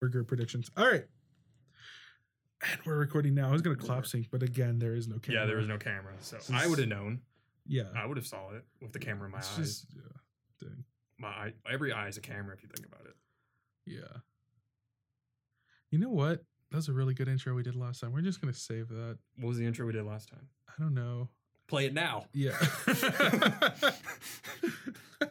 burger predictions. All right. And we're recording now. I was gonna clap sync, but again, there is no camera. Yeah, there is no camera, so This I would have known. Yeah. I would have saw it with the camera in my it's eyes. just yeah. Dang. My eye, every eye is a camera if you think about it. Yeah. You know what? That was a really good intro we did last time. We're just gonna save that. What was the intro we did last time? I don't know. Play it now. Yeah.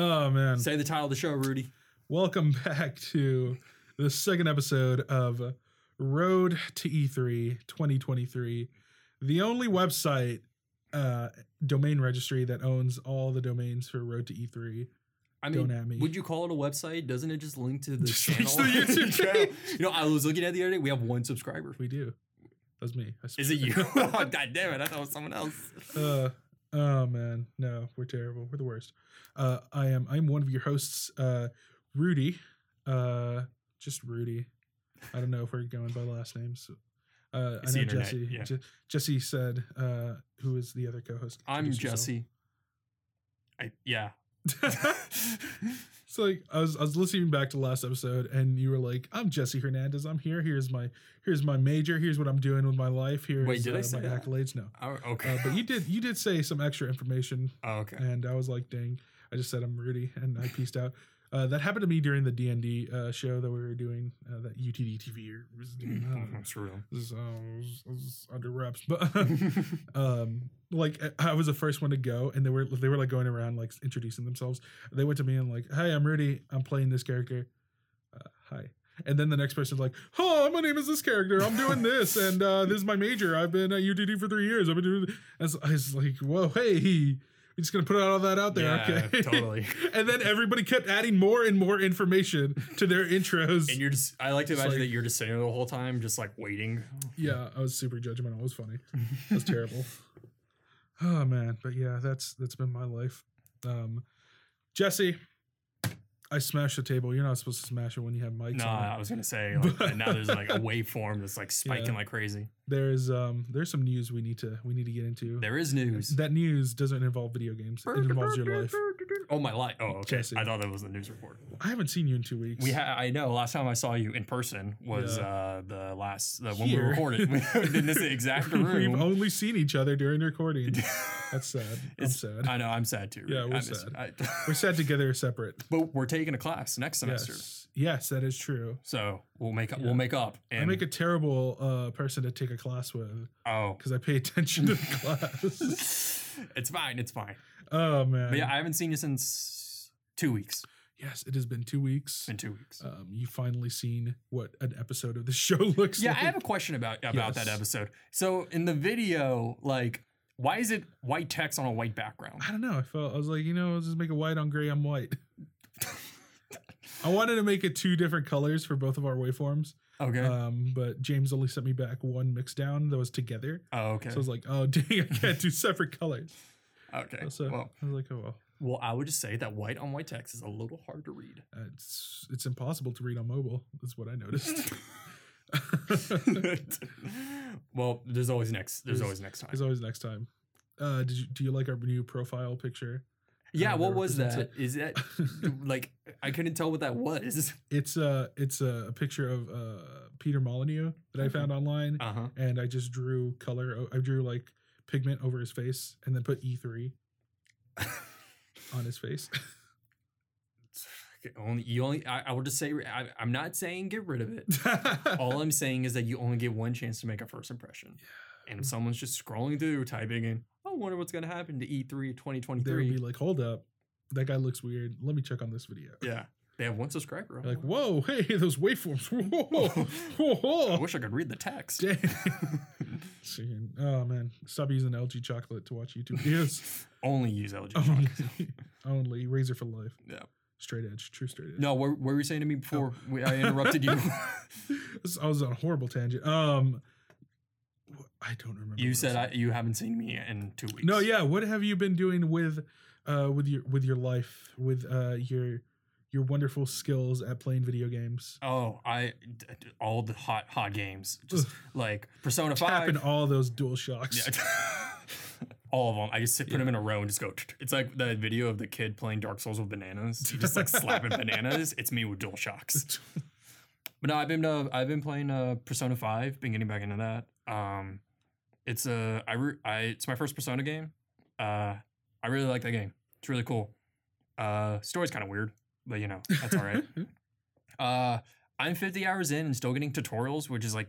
oh man. Say the title of the show, Rudy. Welcome back to the second episode of Road to E E3 2023, the only website uh domain registry that owns all the domains for Road to E3. I mean, Don't at me. would you call it a website? Doesn't it just link to the Just channel? the YouTube Channel. You know, I was looking at the other day. We have one subscriber. We do. That's me. Is it you? oh, God damn it! I thought it was someone else. uh oh man. No, we're terrible. We're the worst. Uh I am I'm one of your hosts, uh Rudy. Uh just Rudy. I don't know if we're going by last names. Uh, It's I know internet, Jesse. yeah. Je- Jesse said, uh, "Who is the other co-host?" I'm Introduce yourself. Jesse. I yeah. it's like I was I was listening back to last episode, and you were like, "I'm Jesse Hernandez. I'm here. Here's my here's my major. Here's what I'm doing with my life. Here's Wait, did I uh, say my that? accolades." No, Oh, okay. uh, but you did you did say some extra information, oh, okay. and I was like, "Dang!" I just said I'm Rudy, and I pieced out. Uh, that happened to me during the D and D uh, show that we were doing. Uh, that UTD TV was doing. Uh, Screw them. this uh, was, under wraps, but um like I- was the first one to go and they were they were like going around like introducing themselves. They went to me and like hey i'm rudy. I'm playing this character. Uh, hi. And then the next person's like oh my name is this character. I'm doing this and uh this is my major. I've been at UTD for three years. I've been doing so i was like whoa hey we're just gonna put all that out there Yeah, okay totally. and then everybody kept adding more and more information to their intros And you're just, I like to imagine like- that you're just sitting there the whole time, just like waiting. Yeah, I was super judgmental. It was funny. It was terrible. Oh man, but yeah, that's that's been my life. Um, Jesse, I smashed the table. You're not supposed to smash it when you have mics. No, on. I was gonna say like, and now there's like a waveform that's like spiking Yeah. like crazy. There's um there's some news we need to we need to get into. There is news. That news doesn't involve video games. It involves your life. Oh my life! Oh, okay. Jesse. I thought that was the news report. I haven't seen you in two weeks. We ha- I know. Last time I saw you in person was Yeah. uh the last the when we recorded in this exact room. We've only seen each other during recording. That's sad. I'm It's- sad. I know. I'm sad too. Yeah, we're sad. I- We're sad together, separate. but we're taking a class next semester, Yes, yes, that is true. so we'll make up. Yeah. We'll make up. And I make a terrible uh, person to take a class with oh, because I pay attention to the class. it's fine. It's fine. oh man! But yeah, I haven't seen you since two weeks. yes, it has been two weeks. In two weeks. Um, you finally seen what an episode of the show looks like. Yeah, like. I have a question about about that episode. So in the video, like, why is it white text on a white background? I don't know. I felt I was like, you know, let's just make it white on gray on white. I wanted to make it two different colors for both of our waveforms, Okay. um, but James only sent me back one mix down that was together. oh, okay. So I was like, oh dang, I can't do separate colors. okay. So well, I was like, oh well. well, I would just say that white on white text is a little hard to read. Uh, It's it's impossible to read on mobile. That's what I noticed. well, there's always next. There's There's- always next time. There's always next time. Uh, did you do you like our new profile picture? Yeah. What was that? Is that like I couldn't tell what that was? It's a it's a picture of uh Peter Molyneux that I found online, Uh huh. and I just drew color. I drew like pigment over his face, and then put E3 on his face. Only you only. I, I would just say I, I'm not saying get rid of it. All I'm saying is that you only get one chance to make a first impression. And if someone's just scrolling through, typing in, I wonder what's going to happen to E E3 they would be like, "Hold up, that guy looks weird. Let me check on this video." yeah. They have one subscriber. Like, whoa, hey, those waveforms. Whoa, whoa, whoa. I wish I could read the text. Oh man, stop using LG chocolate to watch YouTube videos. Only use LG. only, chocolate. only razor for life. Yeah. Straight edge, true straight edge. No, what, what were you saying to me before we, I interrupted you? I was on a horrible tangent. Um, I don't remember. you said I, you haven't seen me in two weeks. No, yeah. What have you been doing with, uh, with your with your life, with uh your your wonderful skills at playing video games. Oh, I all the hot hot games, just like Persona Tapping Five. all those dual shocks. Yeah. all of them. I just sit- put them in a row and just go. It's like the video of the kid playing Dark Souls with bananas. He just like slapping bananas. It's me with dual shocks. But no, I've been uh, I've been playing uh, Persona Five. Been getting back into that. Um, it's a I, re- I it's my first Persona game. Uh, I really like that game. It's really cool. Uh, story's kind of weird, but you know that's all right. uh, I'm 50 hours in and still getting tutorials, which is like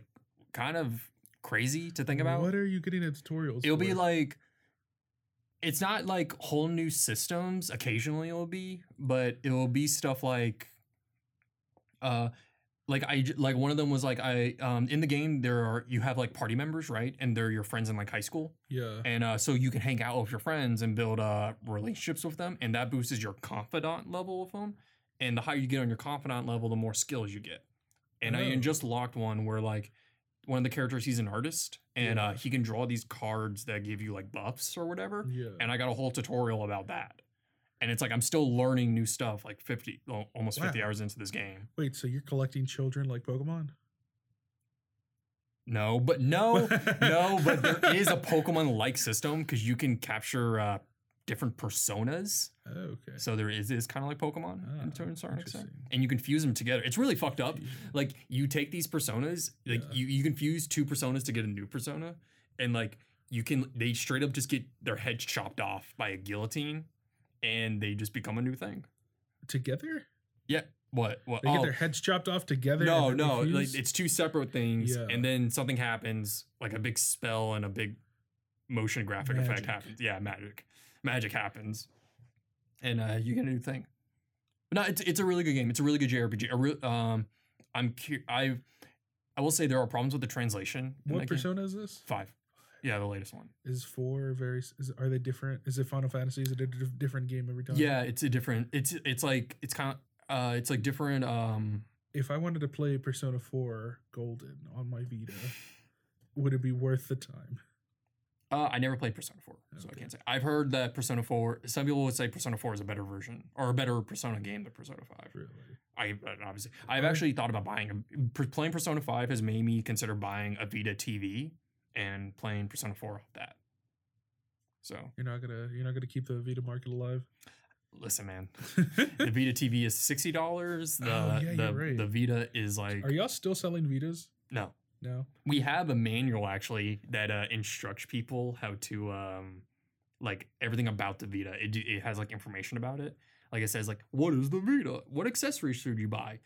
kind of crazy to think about. What are you getting at tutorials? It'll be like it's not like whole new systems. Occasionally it'll be, but it will be stuff like uh like I like one of them was like I um in the game there are you have like party members, right? And they're your friends in like high school. yeah. And uh so you can hang out with your friends and build uh relationships with them and that boosts your confidant level with them. And the higher you get on your confidant level, the more skills you get. And I Oh. just locked one where like one of the characters he's an artist and uh he can draw these cards that give you like buffs or whatever. Yeah. And I got a whole tutorial about that. And it's like I'm still learning new stuff like 50 al- almost 50 Wow. hours into this game. Wait, so you're collecting children like Pokemon? No, but no, no, but there is a Pokemon like system because you can capture uh, different personas. Oh, okay. So there is is kind of like Pokemon Ah, in a certain extent, and you can fuse them together. It's really fucked up. Like you take these personas, like Yeah. you you can fuse two personas to get a new persona, and like you can they straight up just get their heads chopped off by a guillotine, and they just become a new thing. Together? Yeah. What? What? They get oh, their heads chopped off together? no, no, like it's two separate things, Yeah. and then something happens, like a big spell and a big motion graphic effect happens. Yeah, magic, magic happens, and uh, you get a new thing. But no, it's it's a really good game. It's a really good JRPG. Re- um, I'm cu- I I will say there are problems with the translation. What that game. persona is this? Five. Yeah, the latest one. Is four very? Is are they different? Is it Final Fantasy? Is it a different game every time? Yeah, it's a different. It's it's like it's kind of uh, it's like different. Um, If I wanted to play Persona Four Golden on my Vita, would it be worth the time? Uh, I never played Persona 4, so I can't say. I've heard that Persona 4, some people would say Persona 4 is a better version or a better Persona game than Persona 5. Really? I obviously I've actually thought about buying a, playing Persona 5 has made me consider buying a Vita TV and playing Persona 4 off that. So, You're not gonna you're not gonna keep the Vita market alive. listen, man, the Vita TV is $60. The, Oh, yeah, the, you're right. the Vita is like, Are y'all still selling Vitas? no. No. We have a manual actually that uh, instructs people how to um like everything about the Vita. It, it has like information about it. Like it says like what is the Vita? What accessories should you buy?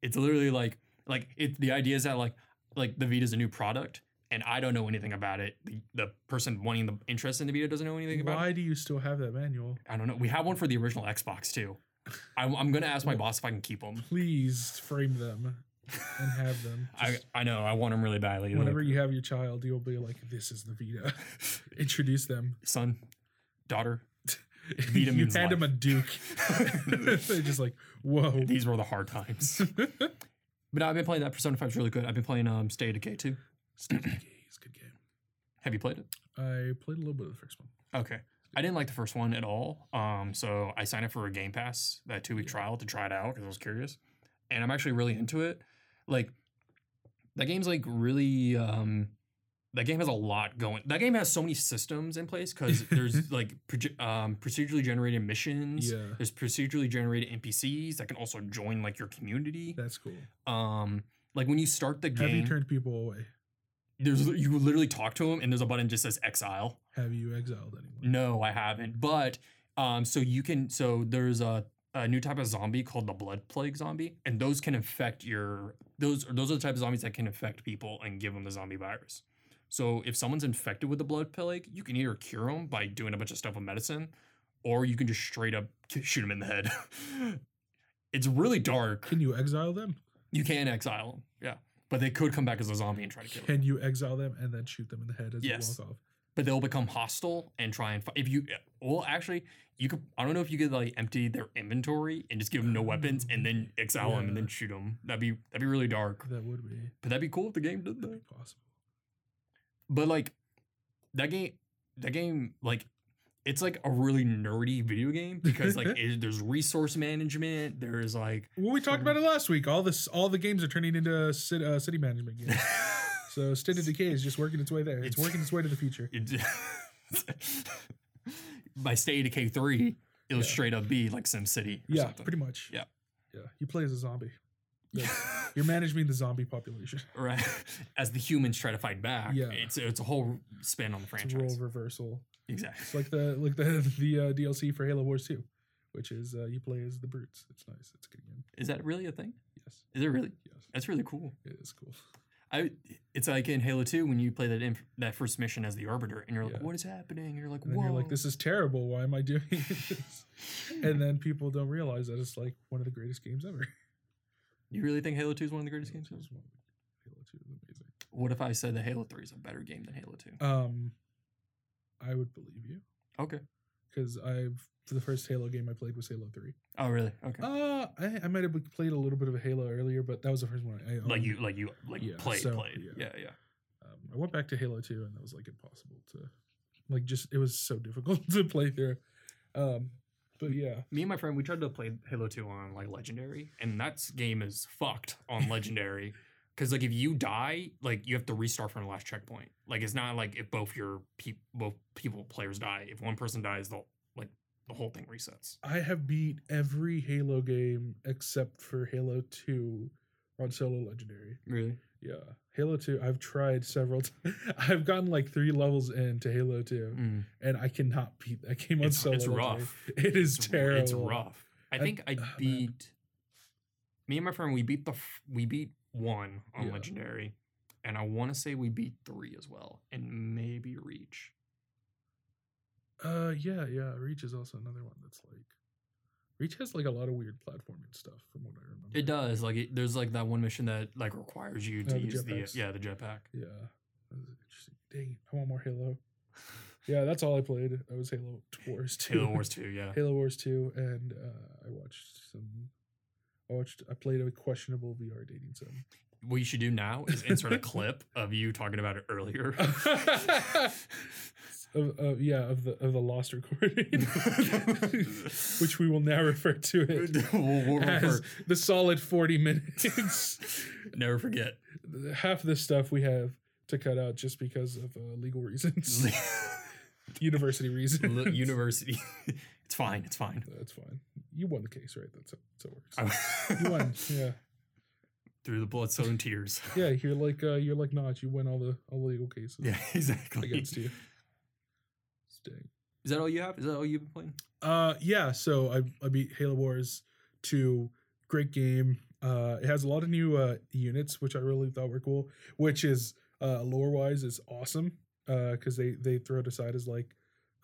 It's literally like like it the idea is that like like the Vita is a new product and I don't know anything about it. The, the person wanting the interest in the Vita doesn't know anything about it. Why do you still have that manual? I don't know. We have one for the original Xbox too. I'm, I'm gonna ask my boss if I can keep them. Please frame them and have them. I Just I know I want them really badly. Whenever you have your child, you'll be like, "This is the Vita." Introduce them. son, daughter, Vita you means hand them a. Duke. They're just like, "Whoa." These were the hard times. but I've been playing that Persona 5 is really good. I've been playing um Stay Decay too. State of Decay is a good game. Have you played it? I played a little bit of the first one. Okay. I didn't like the first one at all. Um, so I signed up for a Game Pass, that two week Yeah. trial to try it out because I was curious. And I'm actually really into it. Like that game's like really um that game has a lot going. That game has so many systems in place because there's like um, procedurally generated missions. Yeah, There's procedurally generated NPCs that can also join like your community. that's cool. Um, like when you start the game, Have you turned people away? There's you literally talk to him and there's a button that just says exile. Have you exiled anyone? No, I haven't. But um, so you can so there's a, a new type of zombie called the blood plague zombie, and those can infect your those those are the type of zombies that can infect people and give them the zombie virus. So if someone's infected with the blood plague, you can either cure them by doing a bunch of stuff with medicine, or you can just straight up shoot them in the head. it's really dark. Can you exile them? You can exile them, yeah, but they could come back as a zombie and try to kill you. Can you exile them and then shoot them in the head as Yes. you walk off? but they'll become hostile and try and fi- if you well actually you could I don't know if you could like empty their inventory and just give them no um, weapons and then exile them and then shoot them. That'd be that'd be really dark. That would be, But that'd be cool if the game did that'd that. possible. But like that game, that game like it's like a really nerdy video game because like it, there's resource management. There's like Well, we talked about it last week. All this, all the games are turning into city, uh, city management games. so State of Decay is just working its way there. It's, It's- working its way to the future. it, by State of Decay three, it'll Yeah. straight up be like SimCity. Or Yeah, something. pretty much. Yeah. yeah. You play as a zombie. You're managing the zombie population. right. As the humans try to fight back, Yeah. it's it's a whole spin on the It's a role franchise. reversal. Exactly. It's like the like the the uh, DLC for Halo Wars 2, which is uh, you play as the brutes. It's nice. It's a good game. Is that really a thing? Yes. Is it really? Yes. That's really cool. It is cool. I it's like in Halo 2 when you play that inf- that first mission as the Arbiter and you're like, Yeah. what is happening? And you're like, And whoa. you're like, this is terrible. Why am I doing this? and then people don't realize that it's like one of the greatest games ever. you really think Halo 2 is one of the greatest Halo games? 2 ever? is one of the- Halo 2 is amazing. What if I said that Halo 3 is a better game than Halo 2? Um, I would believe you Okay. because I've the first Halo game I played was Halo 3. Oh, really? Okay. Uh, I, I might have played a little bit of a Halo earlier, but that was the first one I, I like you, like you, like Yeah, played, so, played. yeah. Yeah, yeah. um, I went back to Halo 2 and that was like impossible to like just it was so difficult to play through. Um but yeah. Me and my friend, we tried to play Halo 2 on like Legendary, and that game is fucked on Legendary. Because like if you die, like you have to restart from the last checkpoint. Like it's not like if both your peop both people players die. If one person dies, the like the whole thing resets. I have beat every Halo game except for Halo 2 on solo legendary. Really? Yeah. Halo 2 I've tried several times. I've gotten like 3 levels into Halo 2 Mm. and I cannot beat that game on It's, solo. it's legendary. rough. It is It's, terrible. It's rough. I I- think I man. beat. Me and my friend, we beat the f- we beat one on Yeah. legendary, and I want to say we beat three as well, and maybe reach. Uh, yeah, yeah. Reach is also another one that's like, Reach has like a lot of weird platforming stuff from what I remember. It does like it, there's like that one mission that like requires you to Oh, the use the yeah the jetpack. Yeah, that was interesting. Dang, I want more Halo. Yeah, that's all I played. That was Halo Wars two. Halo Wars two, yeah. Halo Wars two, and uh, I watched some. I watched. I played a questionable VR dating sim. What you should do now is insert a clip of you talking about it earlier. of, of yeah of the of the lost recording, which we will now refer to it we'll, we'll as refer- the solid forty minutes. never forget. Half of this stuff we have to cut out just because of uh, legal reasons, university reasons. L- University. it's fine. It's fine. That's fine. You won the case, right? That's that's how it works. You won. Yeah, Through the blood, sweat, and tears. yeah. You're like uh, you're like Notch. You win all the all the legal cases Yeah, exactly. against you. Dang. Is that all you have? Is that all you've been playing? Uh, yeah. So I I beat Halo Wars two. Great game. Uh, it has a lot of new uh units, which I really thought were cool. Which is uh lore wise is awesome. Uh, because they they throw it aside as like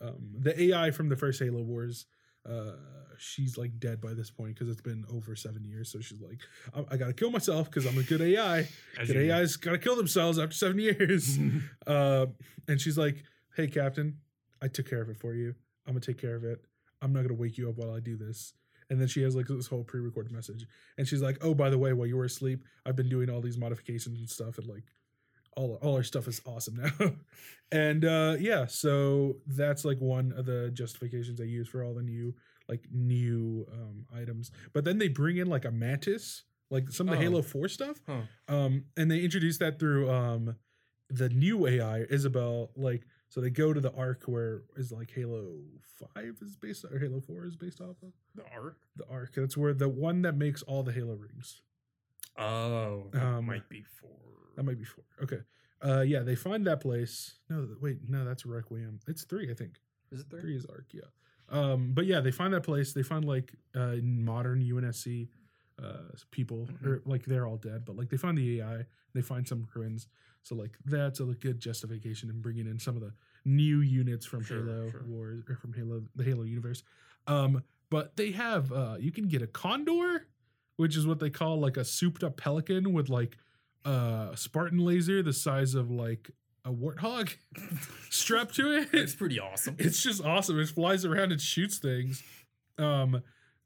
um the AI from the first Halo Wars. Uh, she's like dead by this point because it's been over seven years. So she's like, I, I gotta kill myself because I'm a good AI. Good AI's gotta kill themselves after seven years. Uh, and she's like, "Hey, Captain, I took care of it for you. I'm gonna take care of it. I'm not gonna wake you up while I do this." And then she has like this whole pre-recorded message, and she's like, "Oh, by the way, while you were asleep, I've been doing all these modifications and stuff, and like, all all our stuff is awesome now." and uh, yeah, so that's like one of the justifications I use for all the new like new um, items. But then they bring in like a mantis, like some of the Oh. Halo Four stuff. Huh. Um, and they introduced that through um the new AI, Isabel. Like, so they go to the arc where is like Halo Five is based or Halo Four is based off of The arc? the arc. That's where the one that makes all the Halo rings. Oh, that Um, might be four. That might be four. Okay. Uh, yeah, they find that place. No, wait, no, that's Requiem. It's three, I think. Is it three? Three is arc. Yeah. Um, but yeah, they find that place. They find like uh modern UNSC uh people Mhm. or like they're all dead, but like they find the AI. They find some ruins. So like that's a good justification in bringing in some of the new units from Sure, Halo sure. Wars or from Halo the Halo universe. Um, but they have uh you can get a condor, which is what they call like a souped up pelican with like uh Spartan laser the size of like a warthog strapped to it. It's pretty awesome. It's just awesome. It flies around and shoots things. Um,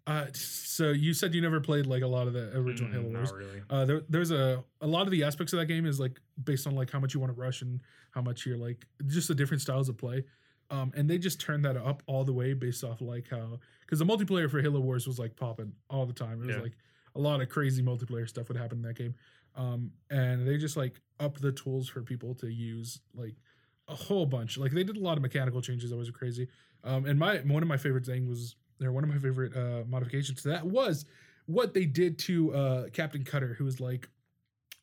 uh, so you said you never played like a lot of the original Mm, Halo Wars. Not really. Uh, there, there's a a lot of the aspects of that game is like based on like how much you want to rush and how much you're like just the different styles of play. Um, and they just turned that up all the way based off like how because the multiplayer for Halo Wars was like popping all the time. It was Yeah. like a lot of crazy multiplayer stuff would happen in that game. Um, and they just like up the tools for people to use like a whole bunch. Like they did a lot of mechanical changes that was crazy. Um, and my one of my favorite thing was or one of my favorite uh modifications to that was what they did to uh Captain Cutter, who was like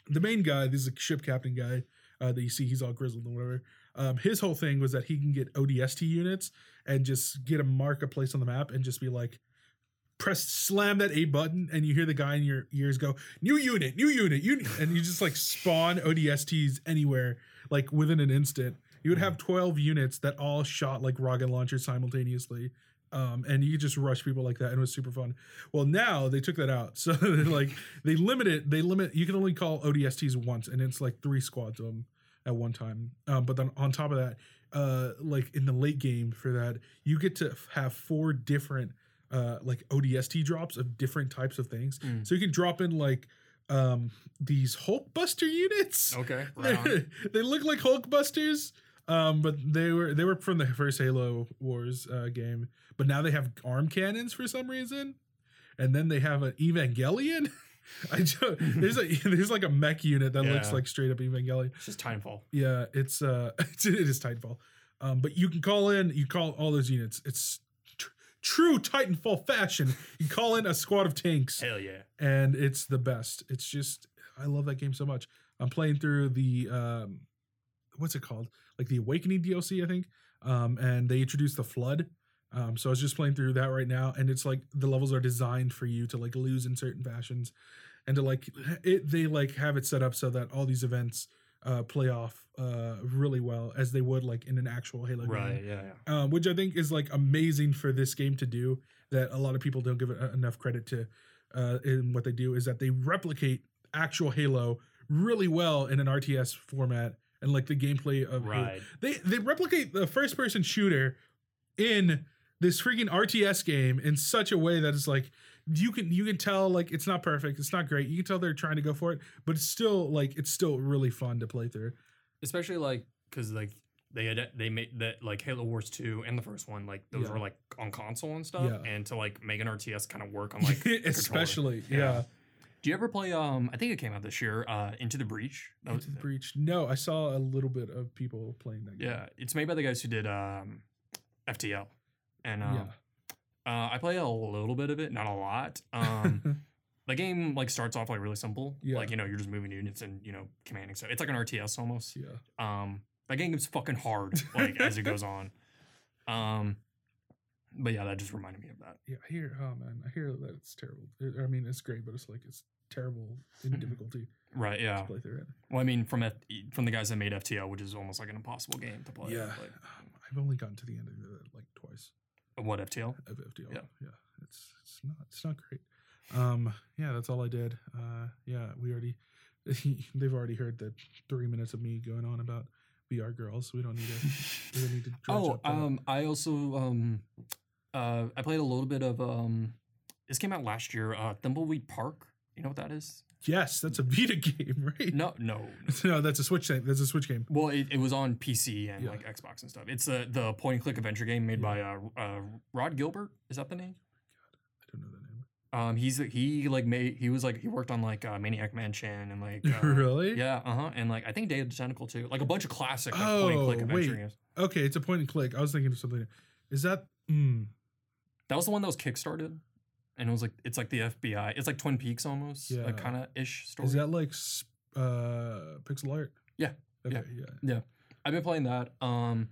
the main guy. This is a ship captain guy uh, that you see. He's all grizzled and whatever. Um, his whole thing was that he can get ODST units and just get a mark a place on the map and just be like, press slam that A button and you hear the guy in your ears go, new unit, new unit, unit, and you just like spawn ODSTs anywhere like within an instant. You would have 12 units that all shot like rocket launchers simultaneously. Um, and you could just rush people like that, and it was super fun. Well, now they took that out, so they're like they limit it. They limit. You can only call ODSTs once, and it's like three squads of them at one time. Um, but then on top of that, uh, like in the late game for that, you get to have four different uh like ODST drops of different types of things. Mm. So you can drop in like um these Hulk Buster units. Okay. Right they look like Hulkbusters, Um, but they were they were from the first Halo Wars uh, game, but now they have arm cannons for some reason, and then they have an Evangelion. I just, there's a there's like a mech unit that looks like straight up Evangelion. It's just Titanfall. Yeah, it's uh, it's, it is Titanfall. Um, but you can call in, you call all those units. It's true Titanfall fashion. You call in a squad of tanks, Hell yeah. and it's the best. It's just I love that game so much. I'm playing through the um, what's it called? Like the Awakening DLC, I think. Um, and they introduced the Flood. Um, so I was just playing through that right now, and it's like the levels are designed for you to like lose in certain fashions, and to like it. They like have it set up so that all these events uh, play off uh, really well as they would like in an actual Halo game Right. Yeah. Yeah. um, which I think is like amazing for this game to do. That a lot of people don't give it uh, enough credit to. Uh, in what they do is that they replicate actual Halo really well in an RTS format, and like the gameplay of Halo. They they replicate the first person shooter in this freaking RTS game in such a way that it's like you can you can tell like it's not perfect, it's not great. You can tell they're trying to go for it, but it's still like it's still really fun to play through. Especially like because like they had they made that like Halo Wars two and the first one like those Yeah. were like on console and stuff, Yeah. and to like make an RTS kind of work on like especially Yeah. yeah. Do you ever play? Um, I think it came out this year. Uh, Into the Breach. That Into the breach. No, I saw a little bit of people playing that game. Yeah, it's made by the guys who did um, FTL, and um, uh, I play a little bit of it, not a lot. Um, the game like starts off like really simple. Yeah. Like you know you're just moving units and you know commanding stuff. It's like an RTS almost. yeah. Um, that game is fucking hard like as it goes on. Um, but yeah, that just reminded me of that. Yeah, I hear. Oh man, I hear that it's terrible. I mean, it's great, but it's like it's terrible in difficulty Right. to Yeah. play through it. Well, I mean, from F- from the guys that made FTL, which is almost like an impossible game to play. yeah, Like, um, I've only gotten to the end of it like twice. What FTL? Of FTL. Yeah. yeah, it's it's not it's not great. Um, yeah, that's all I did. Uh, yeah, we already they've already heard the three minutes of me going on about VR girls. We don't need to. We don't need to. Oh, up um, I also um, uh, I played a little bit of um, this came out last year. Uh, Thimbleweed Park. You know what that is? Yes, that's a Vita game, right? No, no. no. no, that's a Switch thing. That's a Switch game. Well, it, it was on PC and Yeah. like Xbox and stuff. It's the the point and click adventure game made by uh, uh, Ron Gilbert. Is that the name? I don't know the name. Um, he's he like made he was like he worked on like uh, Maniac Mansion and like uh, really? yeah uh huh and like I think Day of the Tentacle too like a bunch of classic like, point and Oh, click adventure wait. games. Okay, it's a point and click. I was thinking of something. Is that? Mm, That was the one that was kickstarted, and it was like it's like the FBI. It's like Twin Peaks almost, Yeah. like kind of ish story. is that like uh pixel art? Yeah, Okay. yeah. Yeah. I've been playing that. Um,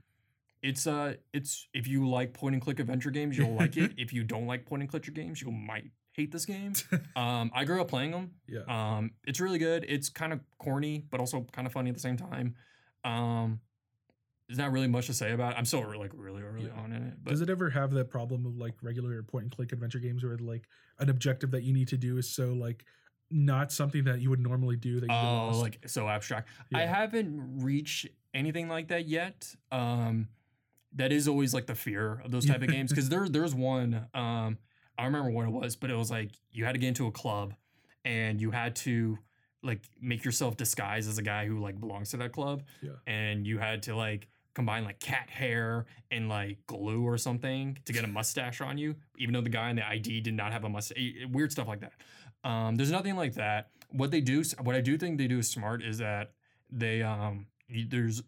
it's uh, it's if you like point and click adventure games, you'll like it. If you don't like point and click games, you might hate this game. Um, I grew up playing them. Yeah. Um, it's really good. It's kind of corny, but also kind of funny at the same time. Um, there's not really much to say about it. I'm still like really early Yeah. on in it, but Does it ever have that problem of like regular point and click adventure games where like an objective that you need to do is so like not something that you would normally do that you Oh, like so abstract. I haven't reached anything like that yet. Um, that is always like the fear of those type of games because there there's one. Um, I don't remember what it was, but it was like you had to get into a club, and you had to like make yourself disguise as a guy who like belongs to that club, Yeah. and you had to like combine like cat hair and like glue or something to get a mustache on you, even though the guy in the ID did not have a mustache. Weird stuff like that. Um, there's nothing like that. What they do, what I do think they do is smart is that they um there's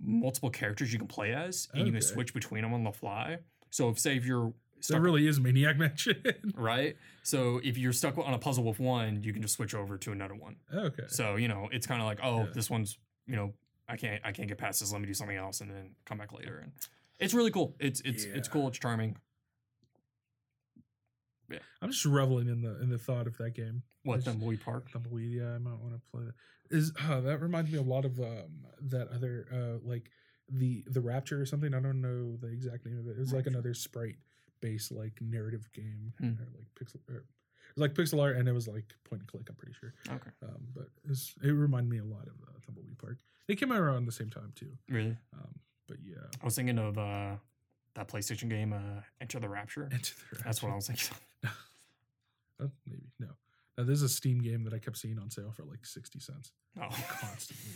multiple characters you can play as, and you can switch between them on the fly. So if say if you're That stuck really is Maniac Mansion. right, so if you're stuck on a puzzle with one, you can just switch over to another one. okay. So you know it's kind of like oh Yeah. this one's you know I can't I can't get past this. Let me do something else and then come back later. And it's really cool. It's it's it's cool. It's charming. Yeah. I'm just reveling in the in the thought of that game. What Tumbleweed Park? Tumbleweed, yeah, I might want to play that. Is uh, that reminds me a lot of um, that other uh, like the the Rapture or something. I don't know the exact name of it. It was like another sprite based like narrative game Hmm. or like pixel. Or, it was like pixel art and it was like point and click. I'm pretty sure. Okay, Um, but it, reminded me a lot of uh, Tumbleweed Park. They came out around the same time too. really? Um, but yeah, I was thinking of uh that PlayStation game, uh, Enter the Rapture. Into the rapture That's what I was thinking. Uh, maybe no. Now, there's a Steam game that I kept seeing on sale for like sixty cents. Oh, constantly.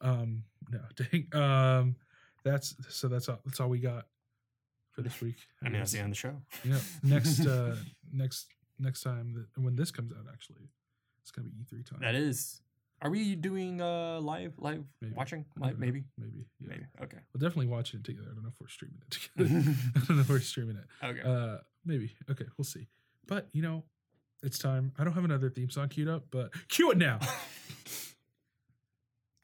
Um, no, dang. Um, that's so that's all. That's all we got for this week. I mean that's the end of the show. Yeah. Next, uh, next, next time that when this comes out, actually, it's gonna be E3 time. That is. Are we doing uh live live Maybe. watching live know. maybe maybe, yeah. maybe okay We'll definitely watch it together. I don't know if we're streaming it together. I don't know if we're streaming it. okay. Uh, maybe. Okay, we'll see. But you know, it's time. I don't have another theme song queued up, but cue it now.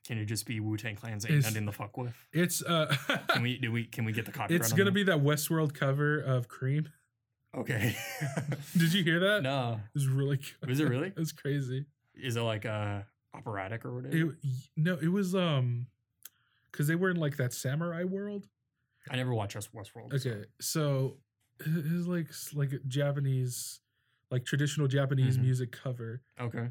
Can it just be Wu Tang Clan's ain't It's- nothing to fuck with? It's uh, Can we do we can we get the copyright? it's on gonna that? be that Westworld cover of Cream. okay. Did you hear that? no, It was really good. Was it really? it was crazy. is it like uh operatic or whatever? It, no, it was um because they were in like that samurai world. I never watched West- Westworld. Okay, so it was like like a Japanese, like traditional Japanese Mhm. music cover Okay,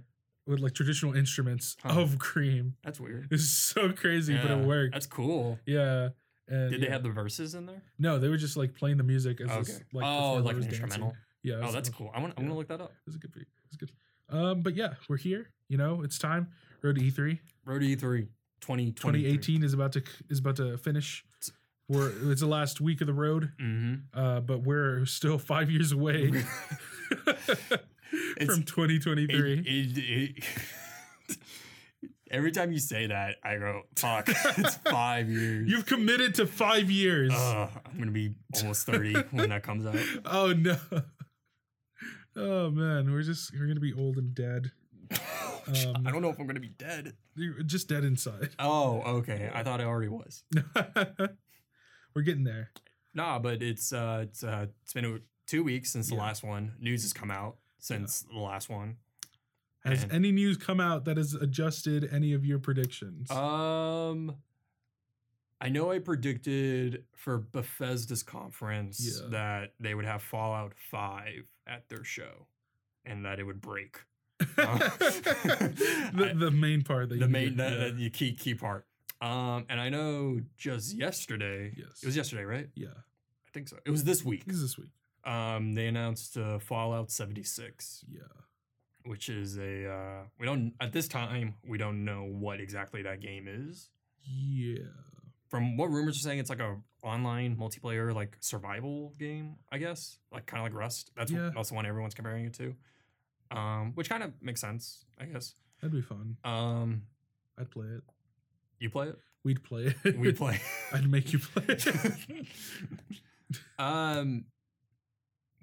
with like traditional instruments Huh. of Cream. that's weird. It's so crazy, but it worked. That's cool. yeah. And Did they have the verses in there? No, they were just like playing the music as Okay. this, like oh, like an dancing. instrumental. Yeah. Oh, that's cool. I'm gonna I'm yeah. gonna look that up. It's a good beat. It was good. Um, but yeah, we're here. You know, it's time. Road to E3. Road to E3 20, 2018 is about to is about to finish. We're it's the last week of the road, Mm-hmm. uh, but we're still five years away from 2023. every time you say that, I go, "Fuck!" it's five years. You've committed to five years. Ugh, I'm gonna be almost thirty when that comes out. oh no. Oh man, we're just we're gonna be old and dead. Um, I don't know if I'm gonna be dead. You're just dead inside. Oh, okay. I thought I already was. we're getting there. Nah, but it's uh, it's uh, it's been uh, two weeks since the Yeah. last one. News has come out since the last one. Has And- any news come out that has adjusted any of your predictions? Um, I know I predicted for Bethesda's conference Yeah. that they would have Fallout Five at their show, and that it would break. uh, the, I- the main part that the you main did, that, yeah. that the key key part. Um, and I know just yesterday. Yes. It was yesterday, right? yeah, I think so. It was this week. this is this week. Um, they announced uh, Fallout 76, Yeah, which is a uh, we don't at this time we don't know what exactly that game is. yeah. From what rumors are saying, it's like a online multiplayer like survival game, I guess, like kind of like Rust. That's Yeah. that's the one everyone's comparing it to. Um, which kind of makes sense, I guess. That'd be fun. Um, I'd play it. you play it, We'd play it. We'd play. I'd make you play it. um,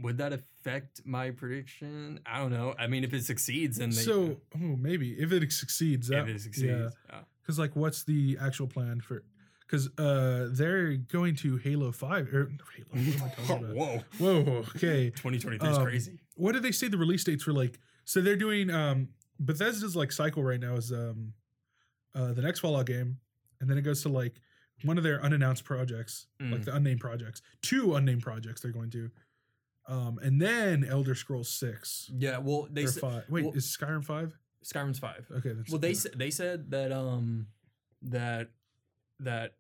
would that affect my prediction? I don't know. I mean, if it succeeds, then they, so, oh, maybe if it succeeds, that, if it succeeds, yeah. yeah. Because like, what's the actual plan for? Because uh, they're going to Halo Five or Halo. What am I talking about? Whoa, Whoa. Okay. 2023 is Um, crazy. What did they say the release dates were like? So they're doing um Bethesda's like cycle right now is um uh the next Fallout game, and then it goes to like one of their unannounced projects, like Mm. the unnamed projects, two unnamed projects they're going to, um, and then Elder Scrolls Six Yeah, well, they said five. Wait, well- is Skyrim five? Skyrim's five. Okay, that's Well, they yeah. sa- they said that um that that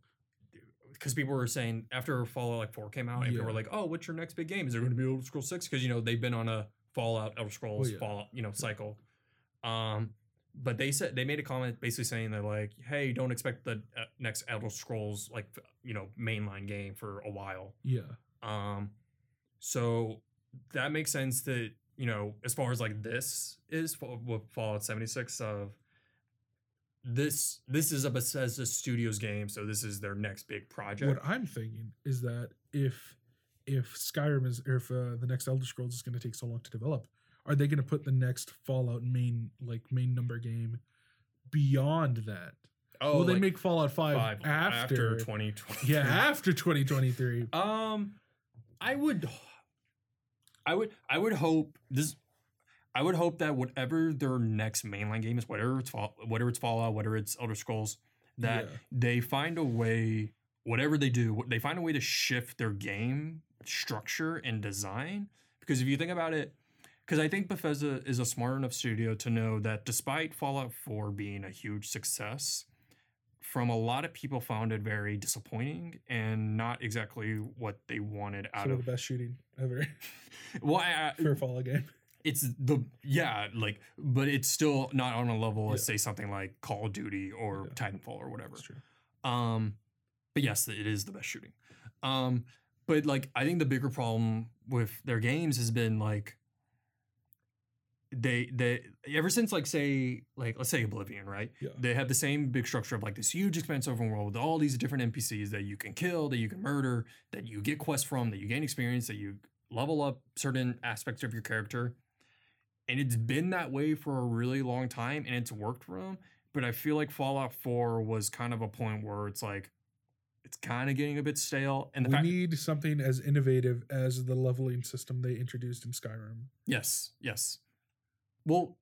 because people were saying after Fallout like four came out, and people were like, "Oh, what's your next big game? Is there going to be Elder Scrolls 6? Because you know they've been on a Fallout, Elder Scrolls, Oh, yeah. Fallout, you know, cycle. Um, but they said they made a comment basically saying that like, hey, don't expect the uh, next Elder Scrolls like you know mainline game for a while. Yeah. Um, so that makes sense that you know as far as like this is with Fallout 76 of this this is a Bethesda Studios game, so this is their next big project. What I'm thinking is that if if Skyrim is or if uh, the next Elder Scrolls is going to take so long to develop, are they going to put the next Fallout main like main number game beyond that? oh, Will they like make Fallout 5, five after, 2020. Yeah, after 2023. Um, I would, I would, I would hope this. I would hope that whatever their next mainline game is, whatever it's Fall, whatever it's Fallout, whether it's Elder Scrolls, that Yeah. they find a way, whatever they do, they find a way to shift their game structure and design. Because if you think about it, because I think Bethesda is a smart enough studio to know that despite Fallout 4 being a huge success, from a lot of people found it very disappointing and not exactly what they wanted out Some of of. the best shooting ever Well, I, I- for a Fallout game. it's the yeah, like, but it's still not on a level as say something like Call of Duty or Yeah. Titanfall or whatever. That's true. Um, but yes, it is the best shooting. Um, but like I think the bigger problem with their games has been like they they ever since like say like let's say Oblivion, right? Yeah. They have the same big structure of like this huge expansive open world with all these different NPCs that you can kill, that you can murder, that you get quests from, that you gain experience, that you level up certain aspects of your character. And it's been that way for a really long time and it's worked for them. But I feel like Fallout 4 was kind of a point where it's like it's kind of getting a bit stale. And the we fact need something as innovative as the leveling system they introduced in Skyrim. Yes, yes. Well,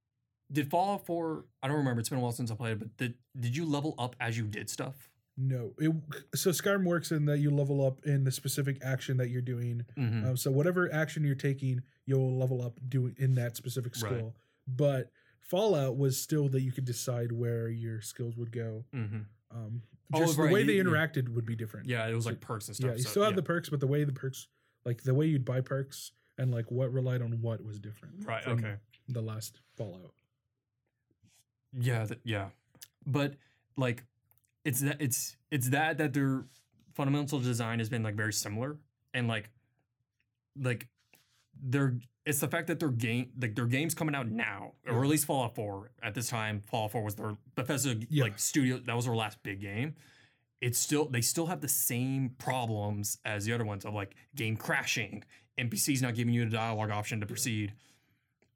did Fallout 4 I don't remember, it's been a while since I played it, but did did you level up as you did stuff? No, it so Skyrim works in that you level up in the specific action that you're doing. Mm-hmm. Um, so whatever action you're taking, you'll level up doing in that specific Right. skill. But Fallout was still that you could decide where your skills would go. mm-hmm. Um, Oh, just the way they interacted would be different. Yeah, it was like perks and stuff. yeah. You so, still have yeah. the perks, but the way the perks, like the way you'd buy perks and like what relied on what was different. Right, from okay. The last Fallout. Yeah, th- yeah. But like it's that it's it's that that their fundamental design has been like very similar and like like their it's the fact that their game like their games coming out now or at least Fallout 4 at this time Fallout 4 was their Bethesda Yeah. like studio that was their last big game. It's still they still have the same problems as the other ones of like game crashing, NPCs not giving you the dialogue option to proceed.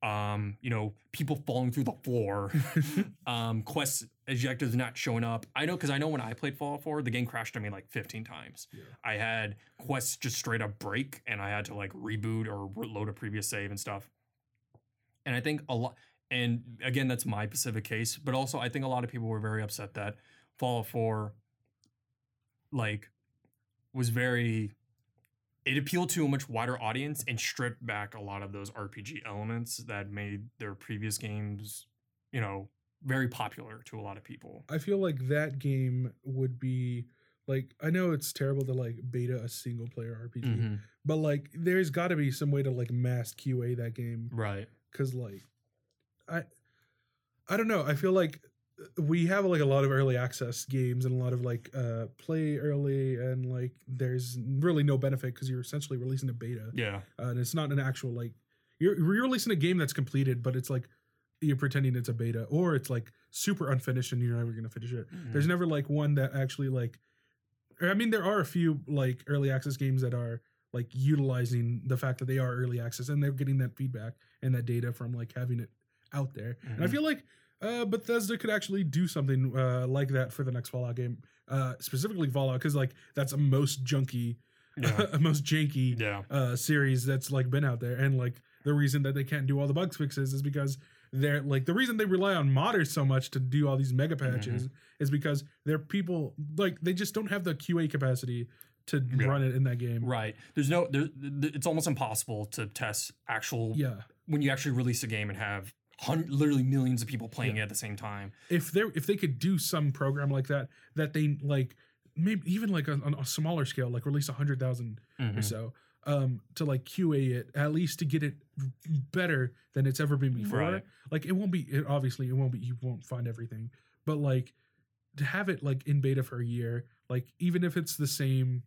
Um, you know, people falling through the floor. Um quest objectives not showing up. I know because i know when i played fallout 4 the game crashed on me like 15 times. Yeah. i had quests just straight up break and i had to like reboot or load a previous save and stuff. And i think a lot and again that's my specific case but also i think a lot of people were very upset that fallout 4 like was very it appealed to a much wider audience and stripped back a lot of those rpg elements that made their previous games you know very popular to a lot of people. I feel like that game would be like I know it's terrible to like beta a single player RPG, Mm-hmm. but like there's got to be some way to like mass QA that game Right. because like I I don't know. I feel like we have like a lot of early access games and a lot of like uh play early and like there's really no benefit because you're essentially releasing a beta Yeah. uh, and it's not an actual like you're, you're releasing a game that's completed but it's like you're pretending it's a beta or it's like super unfinished and you're never gonna finish it Mm-hmm. there's never like one that actually like i mean there are a few like early access games that are like utilizing the fact that they are early access and they're getting that feedback and that data from like having it out there and i Mhm. feel like uh bethesda could actually do something uh like that for the next fallout game uh specifically fallout because like that's a most junky yeah. a most janky yeah. uh series that's like been out there and like the reason that they can't do all the bug fixes is because they're like the reason they rely on modders so much to do all these mega patches is because they're people like they just don't have the QA capacity to Yeah. run it in that game. Right. There's no. There, th- it's almost impossible to test actual Yeah. when you actually release a game and have hun- literally millions of people playing it at the same time. If they if they could do some program like that that they like maybe even like on, on a smaller scale like release a hundred thousand or Mhm. so um to like QA it at least to get it better than it's ever been before. Right. Like it won't be it, obviously it won't be you won't find everything, but like to have it like in beta for a year, like even if it's the same